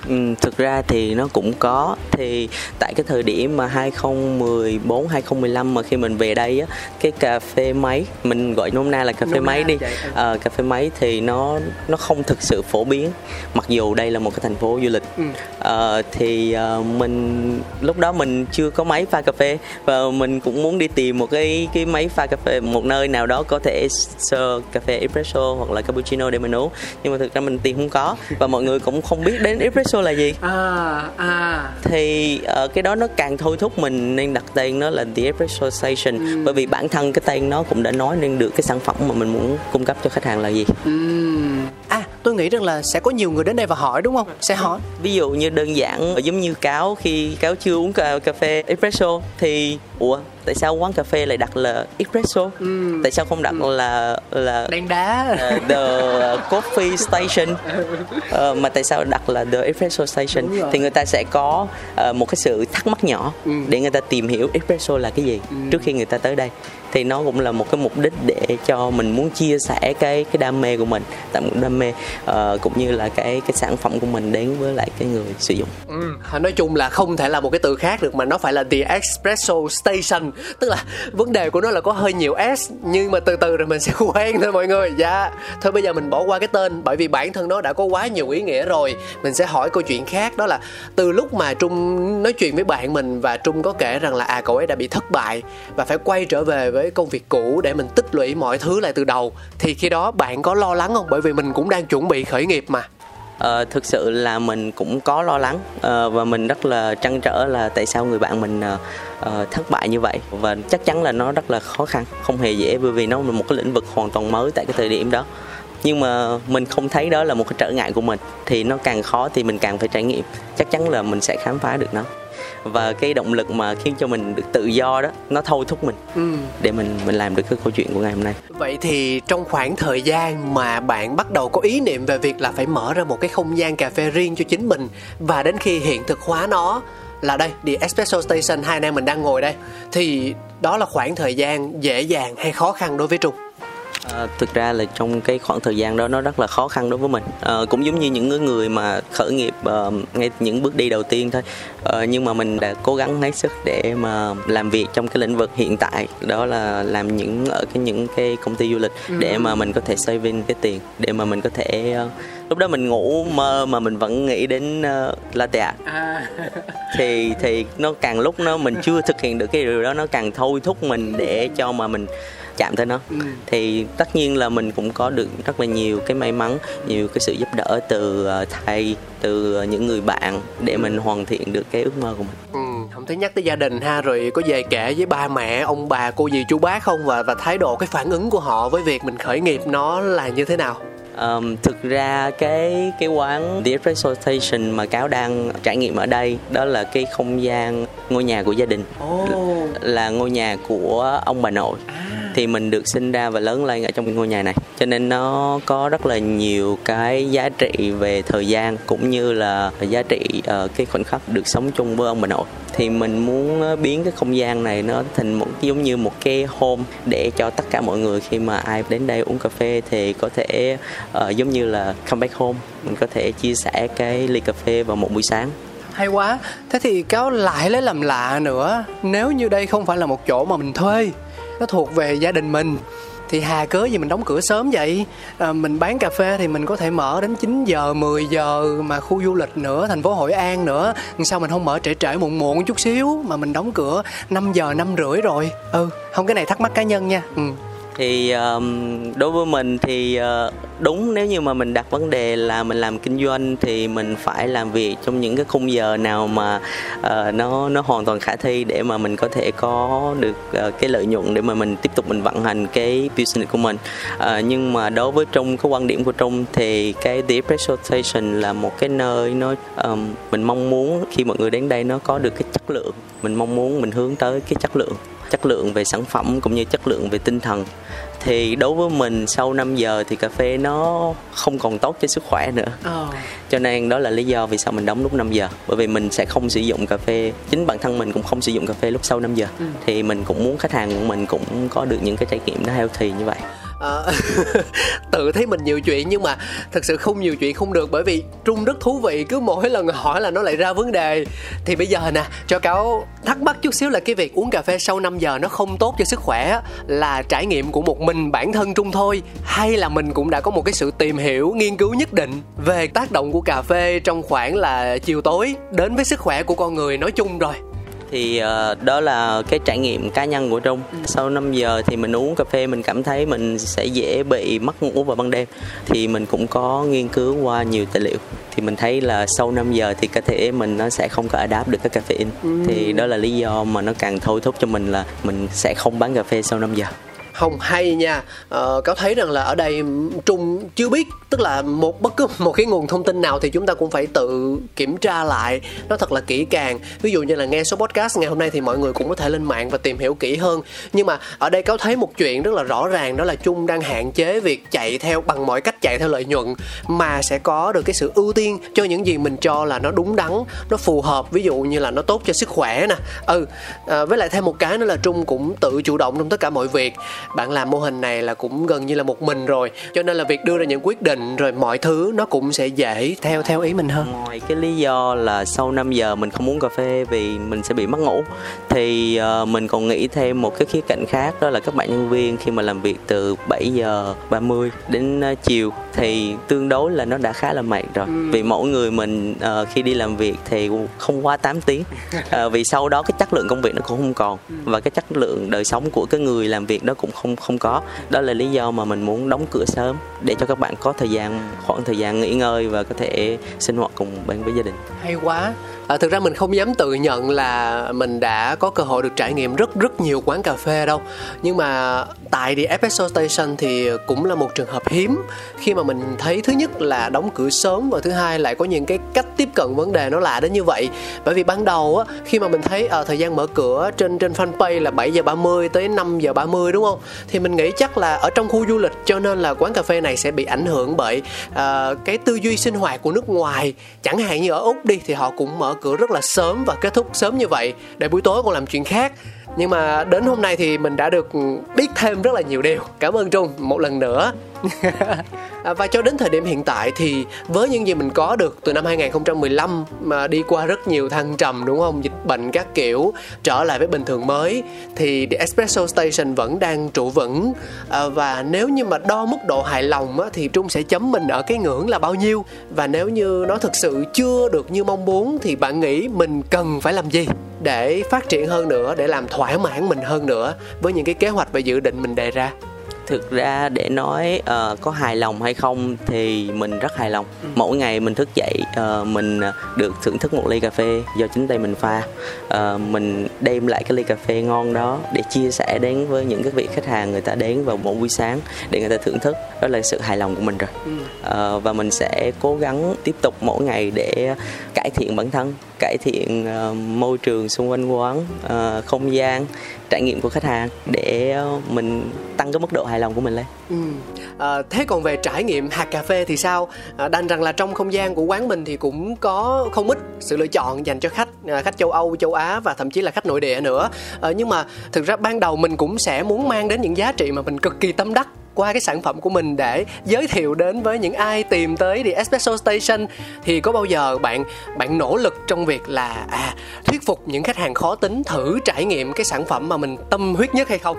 Ừ, thực ra thì nó cũng có. Thì tại cái thời điểm mà 2014 2015 mà khi mình về đây á cái cà phê máy mình gọi nôm na là cà phê nôm máy đi. à, cà phê máy thì nó nó không thực sự phổ biến mặc dù đây là một cái thành phố du lịch. Ừ. à, thì à, mình lúc đó mình chưa có máy pha cà phê và mình cũng muốn đi tìm một cái cái máy pha cà phê một nơi nào đó có thể sơ cà phê espresso hoặc là cappuccino để mình uống. Nhưng mà thực ra mình tìm không có và mọi người cũng không biết đến espresso espresso là gì? À à. Thì uh, cái đó nó càng thôi thúc mình nên đặt tên nó là the espresso station. Ừ. bởi vì bản thân cái tên nó cũng đã nói nên được cái sản phẩm mà mình muốn cung cấp cho khách hàng là gì. Ừ. à tôi nghĩ rằng là sẽ có nhiều người đến đây và hỏi đúng không? Sẽ hỏi. Ví dụ như đơn giản giống như cáo khi cáo chưa uống cà, cà phê espresso thì ủa tại sao quán cà phê lại đặt là espresso ừ. tại sao không đặt ừ. là là đen đá uh, the coffee station uh, mà tại sao đặt là the espresso station thì người ta sẽ có uh, một cái sự thắc mắc nhỏ ừ. để người ta tìm hiểu espresso là cái gì ừ. trước khi người ta tới đây thì nó cũng là một cái mục đích để cho mình muốn chia sẻ cái cái đam mê của mình tạo một đam mê uh, cũng như là cái cái sản phẩm của mình đến với lại cái người sử dụng ừ. nói chung là không thể là một cái từ khác được mà nó phải là the espresso station tức là vấn đề của nó là có hơi nhiều s, nhưng mà từ từ rồi mình sẽ quen thôi mọi người. Dạ. Thôi bây giờ mình bỏ qua cái tên, bởi vì bản thân nó đã có quá nhiều ý nghĩa rồi. Mình sẽ hỏi câu chuyện khác, đó là từ lúc mà trung nói chuyện với bạn mình và trung có kể rằng là à cậu ấy đã bị thất bại và phải quay trở về với với công việc cũ để mình tích lũy mọi thứ lại từ đầu. Thì khi đó bạn có lo lắng không? Bởi vì mình cũng đang chuẩn bị khởi nghiệp mà. Ờ, thực sự là mình cũng có lo lắng uh, và mình rất là trăn trở là tại sao người bạn mình uh, thất bại như vậy. Và chắc chắn là nó rất là khó khăn không hề dễ bởi vì nó là một cái lĩnh vực hoàn toàn mới tại cái thời điểm đó. Nhưng mà mình không thấy đó là một cái trở ngại của mình thì nó càng khó thì mình càng phải trải nghiệm. Chắc chắn là mình sẽ khám phá được nó và cái động lực mà khiến cho mình được tự do đó nó thôi thúc mình ừ. để mình mình làm được cái câu chuyện của ngày hôm nay vậy thì trong khoảng thời gian mà bạn bắt đầu có ý niệm về việc là phải mở ra một cái không gian cà phê riêng cho chính mình và đến khi hiện thực hóa nó là đây The Espresso Station hai anh em mình đang ngồi đây thì đó là khoảng thời gian dễ dàng hay khó khăn đối với Trung À, thực ra là trong cái khoảng thời gian đó nó rất là khó khăn đối với mình à, cũng giống như những người mà khởi nghiệp uh, ngay những bước đi đầu tiên thôi uh, nhưng mà mình đã cố gắng hết sức để mà làm việc trong cái lĩnh vực hiện tại đó là làm những ở cái những cái công ty du lịch ừ. để mà mình có thể saving cái tiền để mà mình có thể uh, lúc đó mình ngủ mơ mà mình vẫn nghĩ đến uh, latte à. thì thì nó càng lúc nó mình chưa thực hiện được cái điều đó nó càng thôi thúc mình để cho mà mình chạm tới nó. Ừ. thì tất nhiên là mình cũng có được rất là nhiều cái may mắn nhiều cái sự giúp đỡ từ ờ, thầy từ ờ, những người bạn để mình hoàn thiện được cái ước mơ của mình. Ừ, không thấy nhắc tới gia đình ha rồi có về kể với ba mẹ ông bà cô dì chú bác không? Và và thái độ cái phản ứng của họ với việc mình khởi nghiệp nó là như thế nào? Um, thực ra cái cái quán The Espresso Station mà cáo đang trải nghiệm ở đây đó là cái không gian ngôi nhà của gia đình. Oh. là ngôi nhà của ông bà nội. À thì mình được sinh ra và lớn lên ở trong ngôi nhà này. Cho nên nó có rất là nhiều cái giá trị về thời gian cũng như là giá trị uh, cái khoảnh khắc được sống chung với ông bà nội. Thì mình muốn biến cái không gian này nó thành một giống như một cái home để cho tất cả mọi người khi mà ai đến đây uống cà phê thì có thể uh, giống như là come back home. Mình có thể chia sẻ cái ly cà phê vào một buổi sáng. Hay quá. Thế thì cáo lại lấy làm lạ nữa. Nếu như đây không phải là một chỗ mà mình thuê nó thuộc về gia đình mình. Thì hà cớ gì mình đóng cửa sớm vậy? À, mình bán cà phê thì mình có thể mở đến 9 giờ 10 giờ mà khu du lịch nữa thành phố Hội An nữa. Sao mình không mở trễ trễ muộn muộn chút xíu mà mình đóng cửa 5 giờ năm rưỡi rồi? Ừ không cái này thắc mắc cá nhân nha. Ừ thì um, đối với mình thì uh, đúng nếu như mà mình đặt vấn đề là mình làm kinh doanh thì mình phải làm việc trong những cái khung giờ nào mà uh, nó nó hoàn toàn khả thi để mà mình có thể có được uh, cái lợi nhuận để mà mình tiếp tục mình vận hành cái business của mình. Uh, nhưng mà đối với trung cái quan điểm của trung thì cái The là một cái nơi nó um, mình mong muốn khi mọi người đến đây nó có được cái chất lượng. Mình mong muốn mình hướng tới cái chất lượng chất lượng về sản phẩm cũng như chất lượng về tinh thần. Thì đối với mình sau 5 giờ thì cà phê nó không còn tốt cho sức khỏe nữa. Oh. cho nên đó là lý do vì sao mình đóng lúc 5 giờ. Bởi vì mình sẽ không sử dụng cà phê chính bản thân mình cũng không sử dụng cà phê lúc sau 5 giờ. Ừ. thì mình cũng muốn khách hàng của mình cũng có được những cái trải nghiệm nó healthy như vậy uh, tự thấy mình nhiều chuyện nhưng mà thật sự không nhiều chuyện không được bởi vì trung rất thú vị cứ mỗi lần hỏi là nó lại ra vấn đề. Thì bây giờ nè cho cáo thắc mắc chút xíu là cái việc uống cà phê sau 5 giờ nó không tốt cho sức khỏe là trải nghiệm của một mình bản thân trung thôi hay là mình cũng đã có một cái sự tìm hiểu nghiên cứu nhất định về tác động của cà phê trong khoảng là chiều tối đến với sức khỏe của con người nói chung rồi? Thì uh, đó là cái trải nghiệm cá nhân của Trung. Sau 5 giờ thì mình uống cà phê mình cảm thấy mình sẽ dễ bị mất ngủ vào ban đêm. Thì mình cũng có nghiên cứu qua nhiều tài liệu thì mình thấy là sau 5 giờ thì cơ thể mình nó sẽ không có adapt được cái caffeine. Ừ. Thì đó là lý do mà nó càng thôi thúc cho mình là mình sẽ không bán cà phê sau 5 giờ không hay nha. Ờ, cáo thấy rằng là ở đây trung chưa biết tức là một bất cứ một cái nguồn thông tin nào thì chúng ta cũng phải tự kiểm tra lại. Nó thật là kỹ càng. Ví dụ như là nghe số podcast ngày hôm nay thì mọi người cũng có thể lên mạng và tìm hiểu kỹ hơn. Nhưng mà ở đây cáo thấy một chuyện rất là rõ ràng đó là trung đang hạn chế việc chạy theo bằng mọi cách chạy theo lợi nhuận mà sẽ có được cái sự ưu tiên cho những gì mình cho là nó đúng đắn nó phù hợp ví dụ như là nó tốt cho sức khỏe nè. Ừ à, với lại thêm một cái nữa là trung cũng tự chủ động trong tất cả mọi việc bạn làm mô hình này là cũng gần như là một mình rồi cho nên là việc đưa ra những quyết định rồi mọi thứ nó cũng sẽ dễ theo theo ý mình hơn ngoài cái lý do là sau 5 giờ mình không uống cà phê vì mình sẽ bị mất ngủ thì uh, mình còn nghĩ thêm một cái khía cạnh khác đó là các bạn nhân viên khi mà làm việc từ 7 giờ 30 đến uh, chiều thì tương đối là nó đã khá là mệt rồi ừ. vì mỗi người mình uh, khi đi làm việc thì không quá 8 tiếng uh, vì sau đó cái chất lượng công việc nó cũng không còn ừ. và cái chất lượng đời sống của cái người làm việc nó cũng không không có. Đó là lý do mà mình muốn đóng cửa sớm để cho các bạn có thời gian, khoảng thời gian nghỉ ngơi và có thể sinh hoạt cùng bên với gia đình. Hay quá à, thực ra mình không dám tự nhận là mình đã có cơ hội được trải nghiệm rất rất nhiều quán cà phê đâu. Nhưng mà tại The Espresso Station thì cũng là một trường hợp hiếm. Khi mà mình thấy thứ nhất là đóng cửa sớm và thứ hai lại có những cái cách tiếp cận vấn đề nó lạ đến như vậy. Bởi vì ban đầu á khi mà mình thấy ở thời gian mở cửa trên trên fanpage là 7 giờ 30 tới 5 giờ 30 đúng không? Thì mình nghĩ chắc là ở trong khu du lịch cho nên là quán cà phê này sẽ bị ảnh hưởng bởi uh, cái tư duy sinh hoạt của nước ngoài. Chẳng hạn như ở úc đi thì họ cũng mở cửa rất là sớm và kết thúc sớm như vậy, để buổi tối còn làm chuyện khác. Nhưng mà đến hôm nay thì mình đã được biết thêm rất là nhiều điều. Cảm ơn trung một lần nữa. À, và cho đến thời điểm hiện tại thì với những gì mình có được từ năm 2015 mà đi qua rất nhiều thăng trầm, đúng không? Dịch bệnh các kiểu trở lại với bình thường mới, thì The Espresso Station vẫn đang trụ vững. À, và nếu như mà đo mức độ hài lòng thì Trung sẽ chấm mình ở cái ngưỡng là bao nhiêu? Và nếu như nó thực sự chưa được như mong muốn thì bạn nghĩ mình cần phải làm gì để phát triển hơn nữa, để làm thỏa mãn mình hơn nữa với những cái kế hoạch và dự định mình đề ra? Thực ra để nói uh, có hài lòng hay không thì mình rất hài lòng. Ừ. mỗi ngày mình thức dậy uh, mình được thưởng thức một ly cà phê do chính tay mình pha. Uh, mình đem lại cái ly cà phê ngon đó để chia sẻ đến với những cái vị khách hàng người ta đến vào mỗi buổi sáng để người ta thưởng thức. Đó là sự hài lòng của mình rồi. Uh, và mình sẽ cố gắng tiếp tục mỗi ngày để cải thiện bản thân cải thiện ờ, môi trường xung quanh quán ờ, không gian trải nghiệm của khách hàng để ờ, mình tăng cái mức độ hài lòng của mình lên. Ừ. À, thế còn về trải nghiệm hạt cà phê thì sao? À, đành rằng là trong không gian của quán mình thì cũng có không ít sự lựa chọn dành cho khách à, khách châu Âu, châu Á và thậm chí là khách nội địa nữa. À, nhưng mà thực ra ban đầu mình cũng sẽ muốn mang đến những giá trị mà mình cực kỳ tâm đắc qua cái sản phẩm của mình để giới thiệu đến với những ai tìm tới The Espresso Station thì có bao giờ bạn bạn nỗ lực trong việc là à thuyết phục những khách hàng khó tính thử trải nghiệm cái sản phẩm mà mình tâm huyết nhất hay không?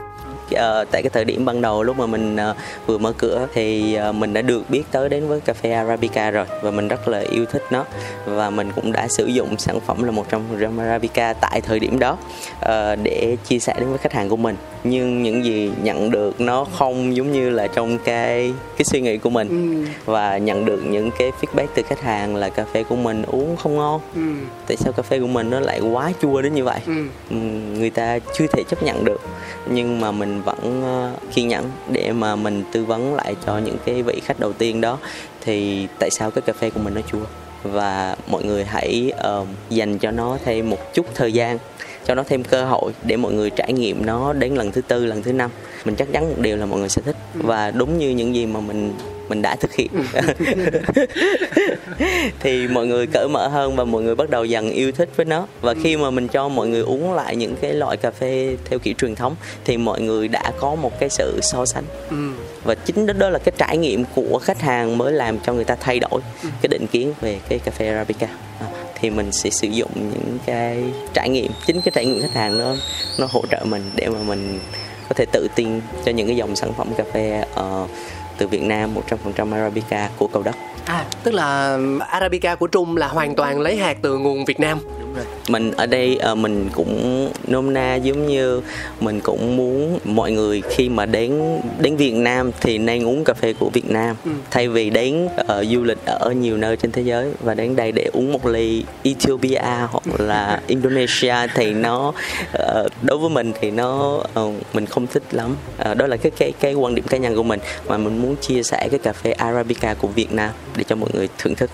Uh, tại cái thời điểm ban đầu lúc mà mình uh, vừa mở cửa thì uh, mình đã được biết tới đến với cà phê Arabica rồi và mình rất là yêu thích nó và mình cũng đã sử dụng sản phẩm là một trong Arabica tại thời điểm đó uh, để chia sẻ đến với khách hàng của mình nhưng những gì nhận được nó không giống như là trong cái cái suy nghĩ của mình ừ. và nhận được những cái feedback từ khách hàng là cà phê của mình uống không ngon ừ. tại sao cà phê của mình nó lại quá chua đến như vậy ừ. người ta chưa thể chấp nhận được nhưng mà mình vẫn ờ, kiên nhẫn để mà mình tư vấn lại cho những cái vị khách đầu tiên đó. Thì tại sao cái cà phê của mình nó chua? Và mọi người hãy uh, dành cho nó thêm một chút thời gian cho nó thêm cơ hội để mọi người trải nghiệm nó đến lần thứ tư lần thứ năm. Mình chắc chắn một điều là mọi người sẽ thích. Và đúng như những gì mà mình mình đã thực hiện thì mọi người cởi mở hơn và mọi người bắt đầu dần yêu thích với nó và khi mà mình cho mọi người uống lại những cái loại cà phê theo kiểu truyền thống thì mọi người đã có một cái sự so sánh ừ. và chính đó, đó là cái trải nghiệm của khách hàng mới làm cho người ta thay đổi ừ. cái định kiến về cái cà phê arabica à, thì mình sẽ sử dụng những cái trải nghiệm chính cái trải nghiệm khách hàng nó nó hỗ trợ mình để mà mình có thể tự tin cho những cái dòng sản phẩm cà phê uh, từ Việt Nam 100% Arabica của cầu đất. À, tức là Arabica của Trung là hoàn toàn lấy hạt từ nguồn Việt Nam rồi. Mình ở đây uh, mình cũng nôm na giống như mình cũng muốn mọi người khi mà đến đến Việt Nam thì nên uống cà phê của Việt Nam. Ừ. thay vì đến uh, du lịch ở nhiều nơi trên thế giới và đến đây để uống một ly Ethiopia hoặc là Indonesia thì nó uh, đối với mình thì nó uh, mình không thích lắm. Uh, đó là cái cái cái quan điểm cá nhân của mình mà mình muốn chia sẻ cái cà phê Arabica của Việt Nam để cho mọi người thưởng thức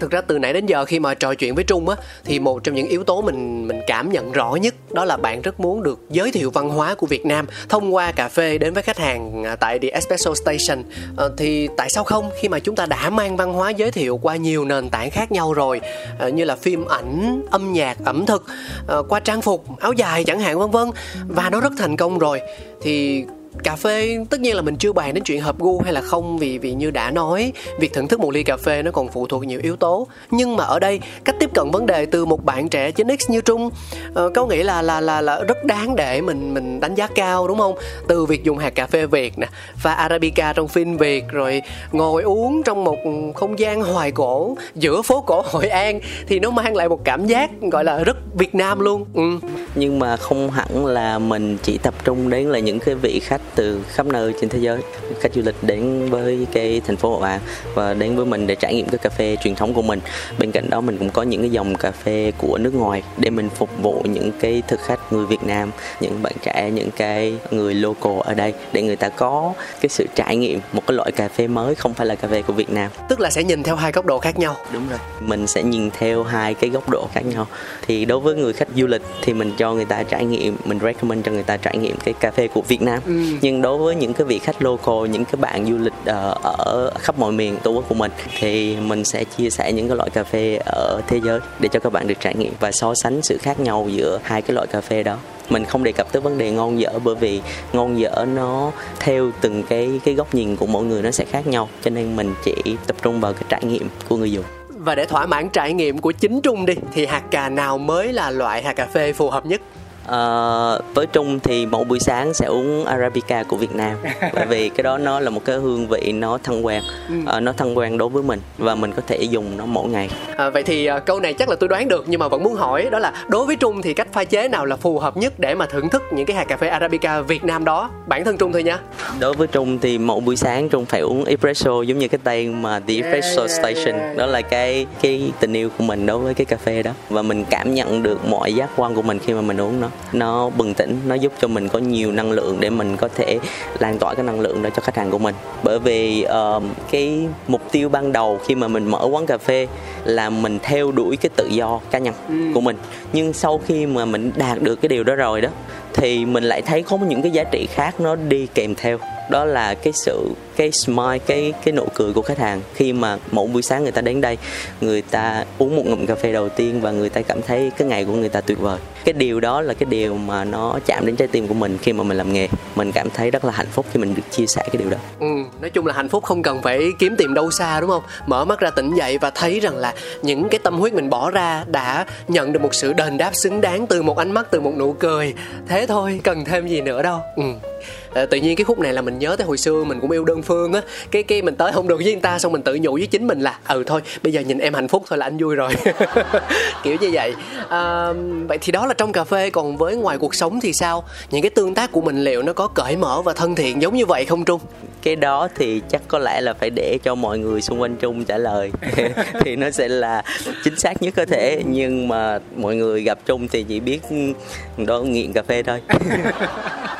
thực ra từ nãy đến giờ khi mà trò chuyện với trung á thì một trong những yếu tố mình mình cảm nhận rõ nhất đó là bạn rất muốn được giới thiệu văn hóa của Việt Nam thông qua cà phê đến với khách hàng à, tại The Espresso Station. À, thì tại sao không? Khi mà chúng ta đã mang văn hóa giới thiệu qua nhiều nền tảng khác nhau rồi à, như là phim ảnh âm nhạc ẩm thực à, qua trang phục áo dài chẳng hạn vân vân và nó rất thành công rồi thì cà phê tất nhiên là mình chưa bàn đến chuyện hợp gu hay là không vì vì như đã nói việc thưởng thức một ly cà phê nó còn phụ thuộc nhiều yếu tố. Nhưng mà ở đây cách tiếp cận vấn đề từ một bạn trẻ 9x như trung uh, có nghĩ là là là là rất đáng để mình mình đánh giá cao đúng không? Từ việc dùng hạt cà phê việt nè và arabica trong phim việt rồi ngồi uống trong một không gian hoài cổ giữa phố cổ hội an thì nó mang lại một cảm giác gọi là rất việt nam luôn. Ừ. nhưng mà không hẳn là mình chỉ tập trung đến là những cái vị khách từ khắp nơi trên thế giới khách du lịch đến với cái thành phố Hội An và đến với mình để trải nghiệm cái cà phê truyền thống của mình. Bên cạnh đó mình cũng có những cái dòng cà phê của nước ngoài để mình phục vụ những cái thực khách người Việt Nam những bạn trẻ những cái người local ở đây để người ta có cái sự trải nghiệm một cái loại cà phê mới không phải là cà phê của Việt Nam. Tức là sẽ nhìn theo hai góc độ khác nhau. Đúng rồi. Mình sẽ nhìn theo hai cái góc độ khác nhau. Thì đối với người khách du lịch thì mình cho người ta trải nghiệm mình recommend cho người ta trải nghiệm cái cà phê của Việt Nam. Ừ nhưng đối với những cái vị khách local, những cái bạn du lịch ờ, ở khắp mọi miền tổ quốc của mình, thì mình sẽ chia sẻ những cái loại cà phê ở thế giới để cho các bạn được trải nghiệm và so sánh sự khác nhau giữa hai cái loại cà phê đó. Mình không đề cập tới vấn đề ngon dở bởi vì ngon dở nó theo từng cái cái góc nhìn của mỗi người nó sẽ khác nhau, cho nên mình chỉ tập trung vào cái trải nghiệm của người dùng. Và để thỏa mãn trải nghiệm của chính trung đi, thì hạt cà nào mới là loại hạt cà phê phù hợp nhất? Uh, với Trung thì mỗi buổi sáng sẽ uống Arabica của Việt Nam. Bởi vì cái đó nó là một cái hương vị nó thân quen. Uh, nó thân quen đối với mình và mình có thể dùng nó mỗi ngày. À, vậy thì uh, câu này chắc là tôi đoán được nhưng mà vẫn muốn hỏi đó là đối với Trung thì cách pha chế nào là phù hợp nhất để mà thưởng thức những cái hạt cà phê Arabica Việt Nam đó? Bản thân Trung thôi nha. Đối với Trung thì mỗi buổi sáng Trung phải uống espresso giống như cái tên mà The Espresso yeah, Station. Yeah, yeah. đó là cái cái tình yêu của mình đối với cái cà phê đó. Và mình cảm nhận được mọi giác quan của mình khi mà mình uống nó nó bừng tỉnh nó giúp cho mình có nhiều năng lượng để mình có thể lan tỏa cái năng lượng đó cho khách hàng của mình bởi vì uh, cái mục tiêu ban đầu khi mà mình mở quán cà phê là mình theo đuổi cái tự do cá nhân ừ. của mình nhưng sau khi mà mình đạt được cái điều đó rồi đó thì mình lại thấy có những cái giá trị khác nó đi kèm theo. Đó là cái sự cái smile cái cái nụ cười của khách hàng. Khi mà mỗi buổi sáng người ta đến đây người ta uống một ngụm cà phê đầu tiên và người ta cảm thấy cái ngày của người ta tuyệt vời. Cái điều đó là cái điều mà nó chạm đến trái tim của mình khi mà mình làm nghề. Mình cảm thấy rất là hạnh phúc khi mình được chia sẻ cái điều đó. Ừ, nói chung là hạnh phúc không cần phải kiếm tìm đâu xa đúng không? Mở mắt ra tỉnh dậy và thấy rằng là những cái tâm huyết mình bỏ ra đã nhận được một sự đền đáp xứng đáng từ một ánh mắt từ một nụ cười. Thế thôi cần thêm gì nữa đâu. Ừ. À, tự nhiên cái khúc này là mình nhớ tới hồi xưa mình cũng yêu đơn phương á. Cái cái mình tới không được với người ta xong mình tự nhủ với chính mình là ừ thôi bây giờ nhìn em hạnh phúc thôi là anh vui rồi. Kiểu như vậy. À, vậy thì đó là trong cà phê còn với ngoài cuộc sống thì sao? Những cái tương tác của mình liệu nó có cởi mở và thân thiện giống như vậy không trung? Cái đó thì chắc có lẽ là phải để cho mọi người xung quanh trung trả lời. Thì nó sẽ là chính xác nhất có thể. Nhưng mà mọi người gặp trung thì chỉ biết đó nghiện cà phê thôi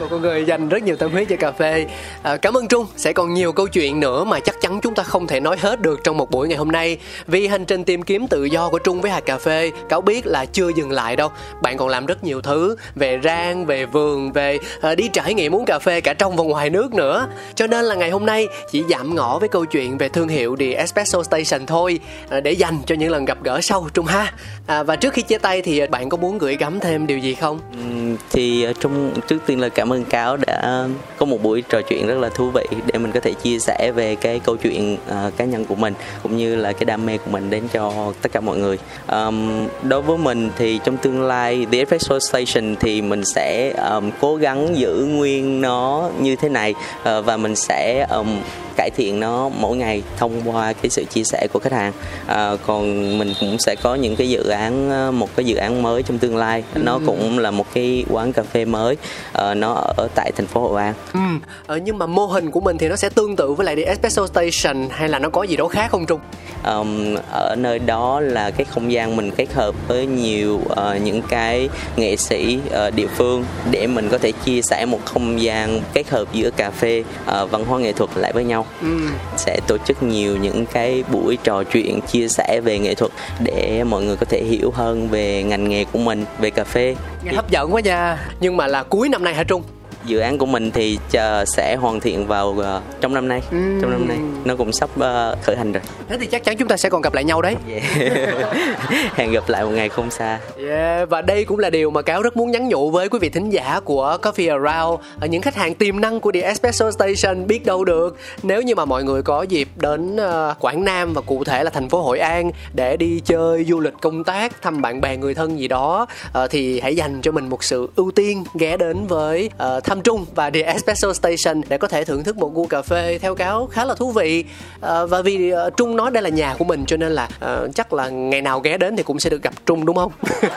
một con người dành rất nhiều tâm huyết cho cà phê. À, cảm ơn trung. Sẽ còn nhiều câu chuyện nữa mà chắc chắn chúng ta không thể nói hết được trong một buổi ngày hôm nay. Vì hành trình tìm kiếm tự do của trung với hạt cà phê cáo biết là chưa dừng lại đâu. Bạn còn làm rất nhiều thứ về rang về vườn về à, đi trải nghiệm uống cà phê cả trong và ngoài nước nữa. Cho nên là ngày hôm nay chỉ giảm ngõ với câu chuyện về thương hiệu The Espresso Station thôi à, để dành cho những lần gặp gỡ sau trung ha. À, và trước khi chia tay thì bạn có muốn gửi gắm thêm điều gì không? Ừ, thì ờ, trung trước tiên là cảm ơn cáo đã có một buổi trò chuyện rất là thú vị để mình có thể chia sẻ về cái câu chuyện uh, cá nhân của mình cũng như là cái đam mê của mình đến cho tất cả mọi người. Um, đối với mình thì trong tương lai The Espresso Station thì mình sẽ um, cố gắng giữ nguyên nó như thế này uh, và mình sẽ um, cải thiện nó mỗi ngày thông qua cái sự chia sẻ của khách hàng. À, còn mình cũng sẽ có những cái dự án một cái dự án mới trong tương lai. Nó cũng là một cái quán cà phê mới. Uh, nó ở tại thành phố Hội An. Ừ. ờ, nhưng mà mô hình của mình thì nó sẽ tương tự với lại đi Espresso Station hay là nó có gì đó khác không Trung? Um, ở nơi đó là cái không gian mình kết hợp với nhiều uh, những cái nghệ sĩ uh, địa phương để mình có thể chia sẻ một không gian kết hợp giữa cà phê uh, văn hóa nghệ thuật lại với nhau. Ừ. sẽ tổ chức nhiều những cái buổi trò chuyện chia sẻ về nghệ thuật để mọi người có thể hiểu hơn về ngành nghề của mình về cà phê. Nghe hấp dẫn quá nha. Nhưng mà là cuối năm nay hả trung dự án của mình thì chờ sẽ hoàn thiện vào uh, trong năm nay uhm. trong năm nay nó cũng sắp uh, khởi hành rồi thế thì chắc chắn chúng ta sẽ còn gặp lại nhau đấy yeah. hẹn gặp lại một ngày không xa yeah. và đây cũng là điều mà cáo rất muốn nhắn nhủ với quý vị thính giả của Coffee Around ở những khách hàng tiềm năng của The Espresso Station biết đâu được nếu như mà mọi người có dịp đến uh, Quảng Nam và cụ thể là thành phố Hội An để đi chơi du lịch công tác thăm bạn bè người thân gì đó uh, thì hãy dành cho mình một sự ưu tiên ghé đến với uh, Thăm Trung và The Espresso Station để có thể thưởng thức một gu cà phê theo cáo khá là thú vị à, và vì uh, Trung nói đây là nhà của mình cho nên là uh, chắc là ngày nào ghé đến thì cũng sẽ được gặp Trung đúng không?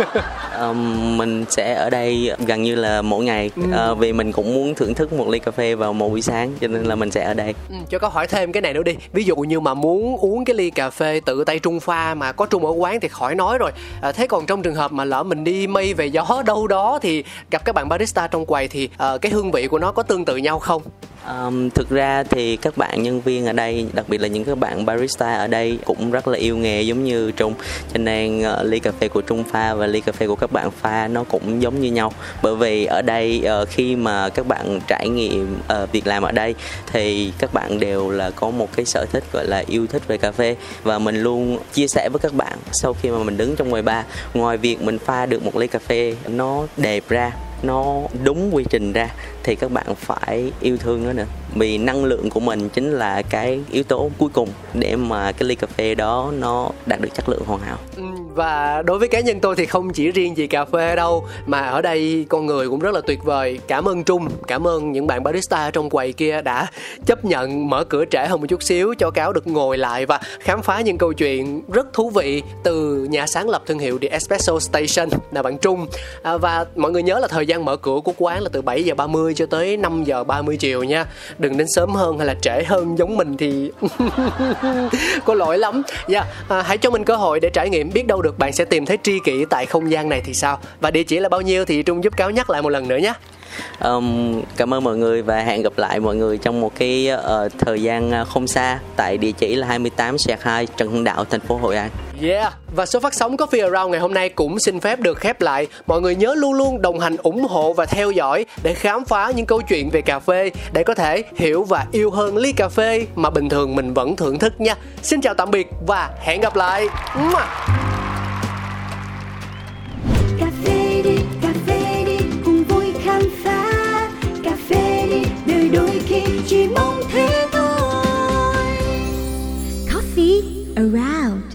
um, mình sẽ ở đây gần như là mỗi ngày ừ. uh, vì mình cũng muốn thưởng thức một ly cà phê vào một buổi sáng cho nên là mình sẽ ở đây. Ừ, cho có hỏi thêm cái này nữa đi. Ví dụ như mà muốn uống cái ly cà phê tự tay Trung pha mà có Trung ở quán thì khỏi nói rồi. À, thế còn trong trường hợp mà lỡ mình đi mây về gió đâu đó thì gặp các bạn barista trong quầy thì uh, cái hương vị của nó có tương tự nhau không? Um, thực ra thì các bạn nhân viên ở đây đặc biệt là những các bạn barista ở đây cũng rất là yêu nghề giống như trung. Cho nên uh, ly cà phê của trung pha và ly cà phê của các bạn pha nó cũng giống như nhau. Bởi vì ở đây uh, khi mà các bạn trải nghiệm uh, việc làm ở đây thì các bạn đều là có một cái sở thích gọi là yêu thích về cà phê. Và mình luôn chia sẻ với các bạn sau khi mà mình đứng trong quầy bar ngoài việc mình pha được một ly cà phê nó đẹp ra nó đúng quy trình ra thì các bạn phải yêu thương nó nữa. Vì năng lượng của mình chính là cái yếu tố cuối cùng để mà cái ly cà phê đó nó đạt được chất lượng hoàn hảo. Ừ, và đối với cá nhân tôi thì không chỉ riêng gì cà phê đâu mà ở đây con người cũng rất là tuyệt vời. Cảm ơn trung cảm ơn những bạn barista trong quầy kia đã chấp nhận mở cửa trễ hơn một chút xíu cho cáo được ngồi lại và khám phá những câu chuyện rất thú vị từ nhà sáng lập thương hiệu The Espresso Station. Là bạn Trung à, và mọi người nhớ là thời gian mở cửa của quán là từ 7 giờ 30 30 cho tới 5 giờ 30 chiều nha. Đừng đến sớm hơn hay là trễ hơn giống mình thì có lỗi lắm. Dạ yeah. à, hãy cho mình cơ hội để trải nghiệm biết đâu được bạn sẽ tìm thấy tri kỷ tại không gian này thì sao. Và địa chỉ là bao nhiêu thì trung giúp cáo nhắc lại một lần nữa nhé um, cảm ơn mọi người và hẹn gặp lại mọi người trong một cái uh, thời gian ờ, không xa tại địa chỉ là 28 sẹt 2 Trần Hưng Đạo thành phố Hội An Yeah, và số phát sóng Coffee Around ngày hôm nay cũng xin phép được khép lại. Mọi người nhớ luôn luôn đồng hành ủng hộ và theo dõi để khám phá những câu chuyện về cà phê để có thể hiểu và yêu hơn ly cà phê mà bình thường mình vẫn thưởng thức nha. Xin chào tạm biệt và hẹn gặp lại. around.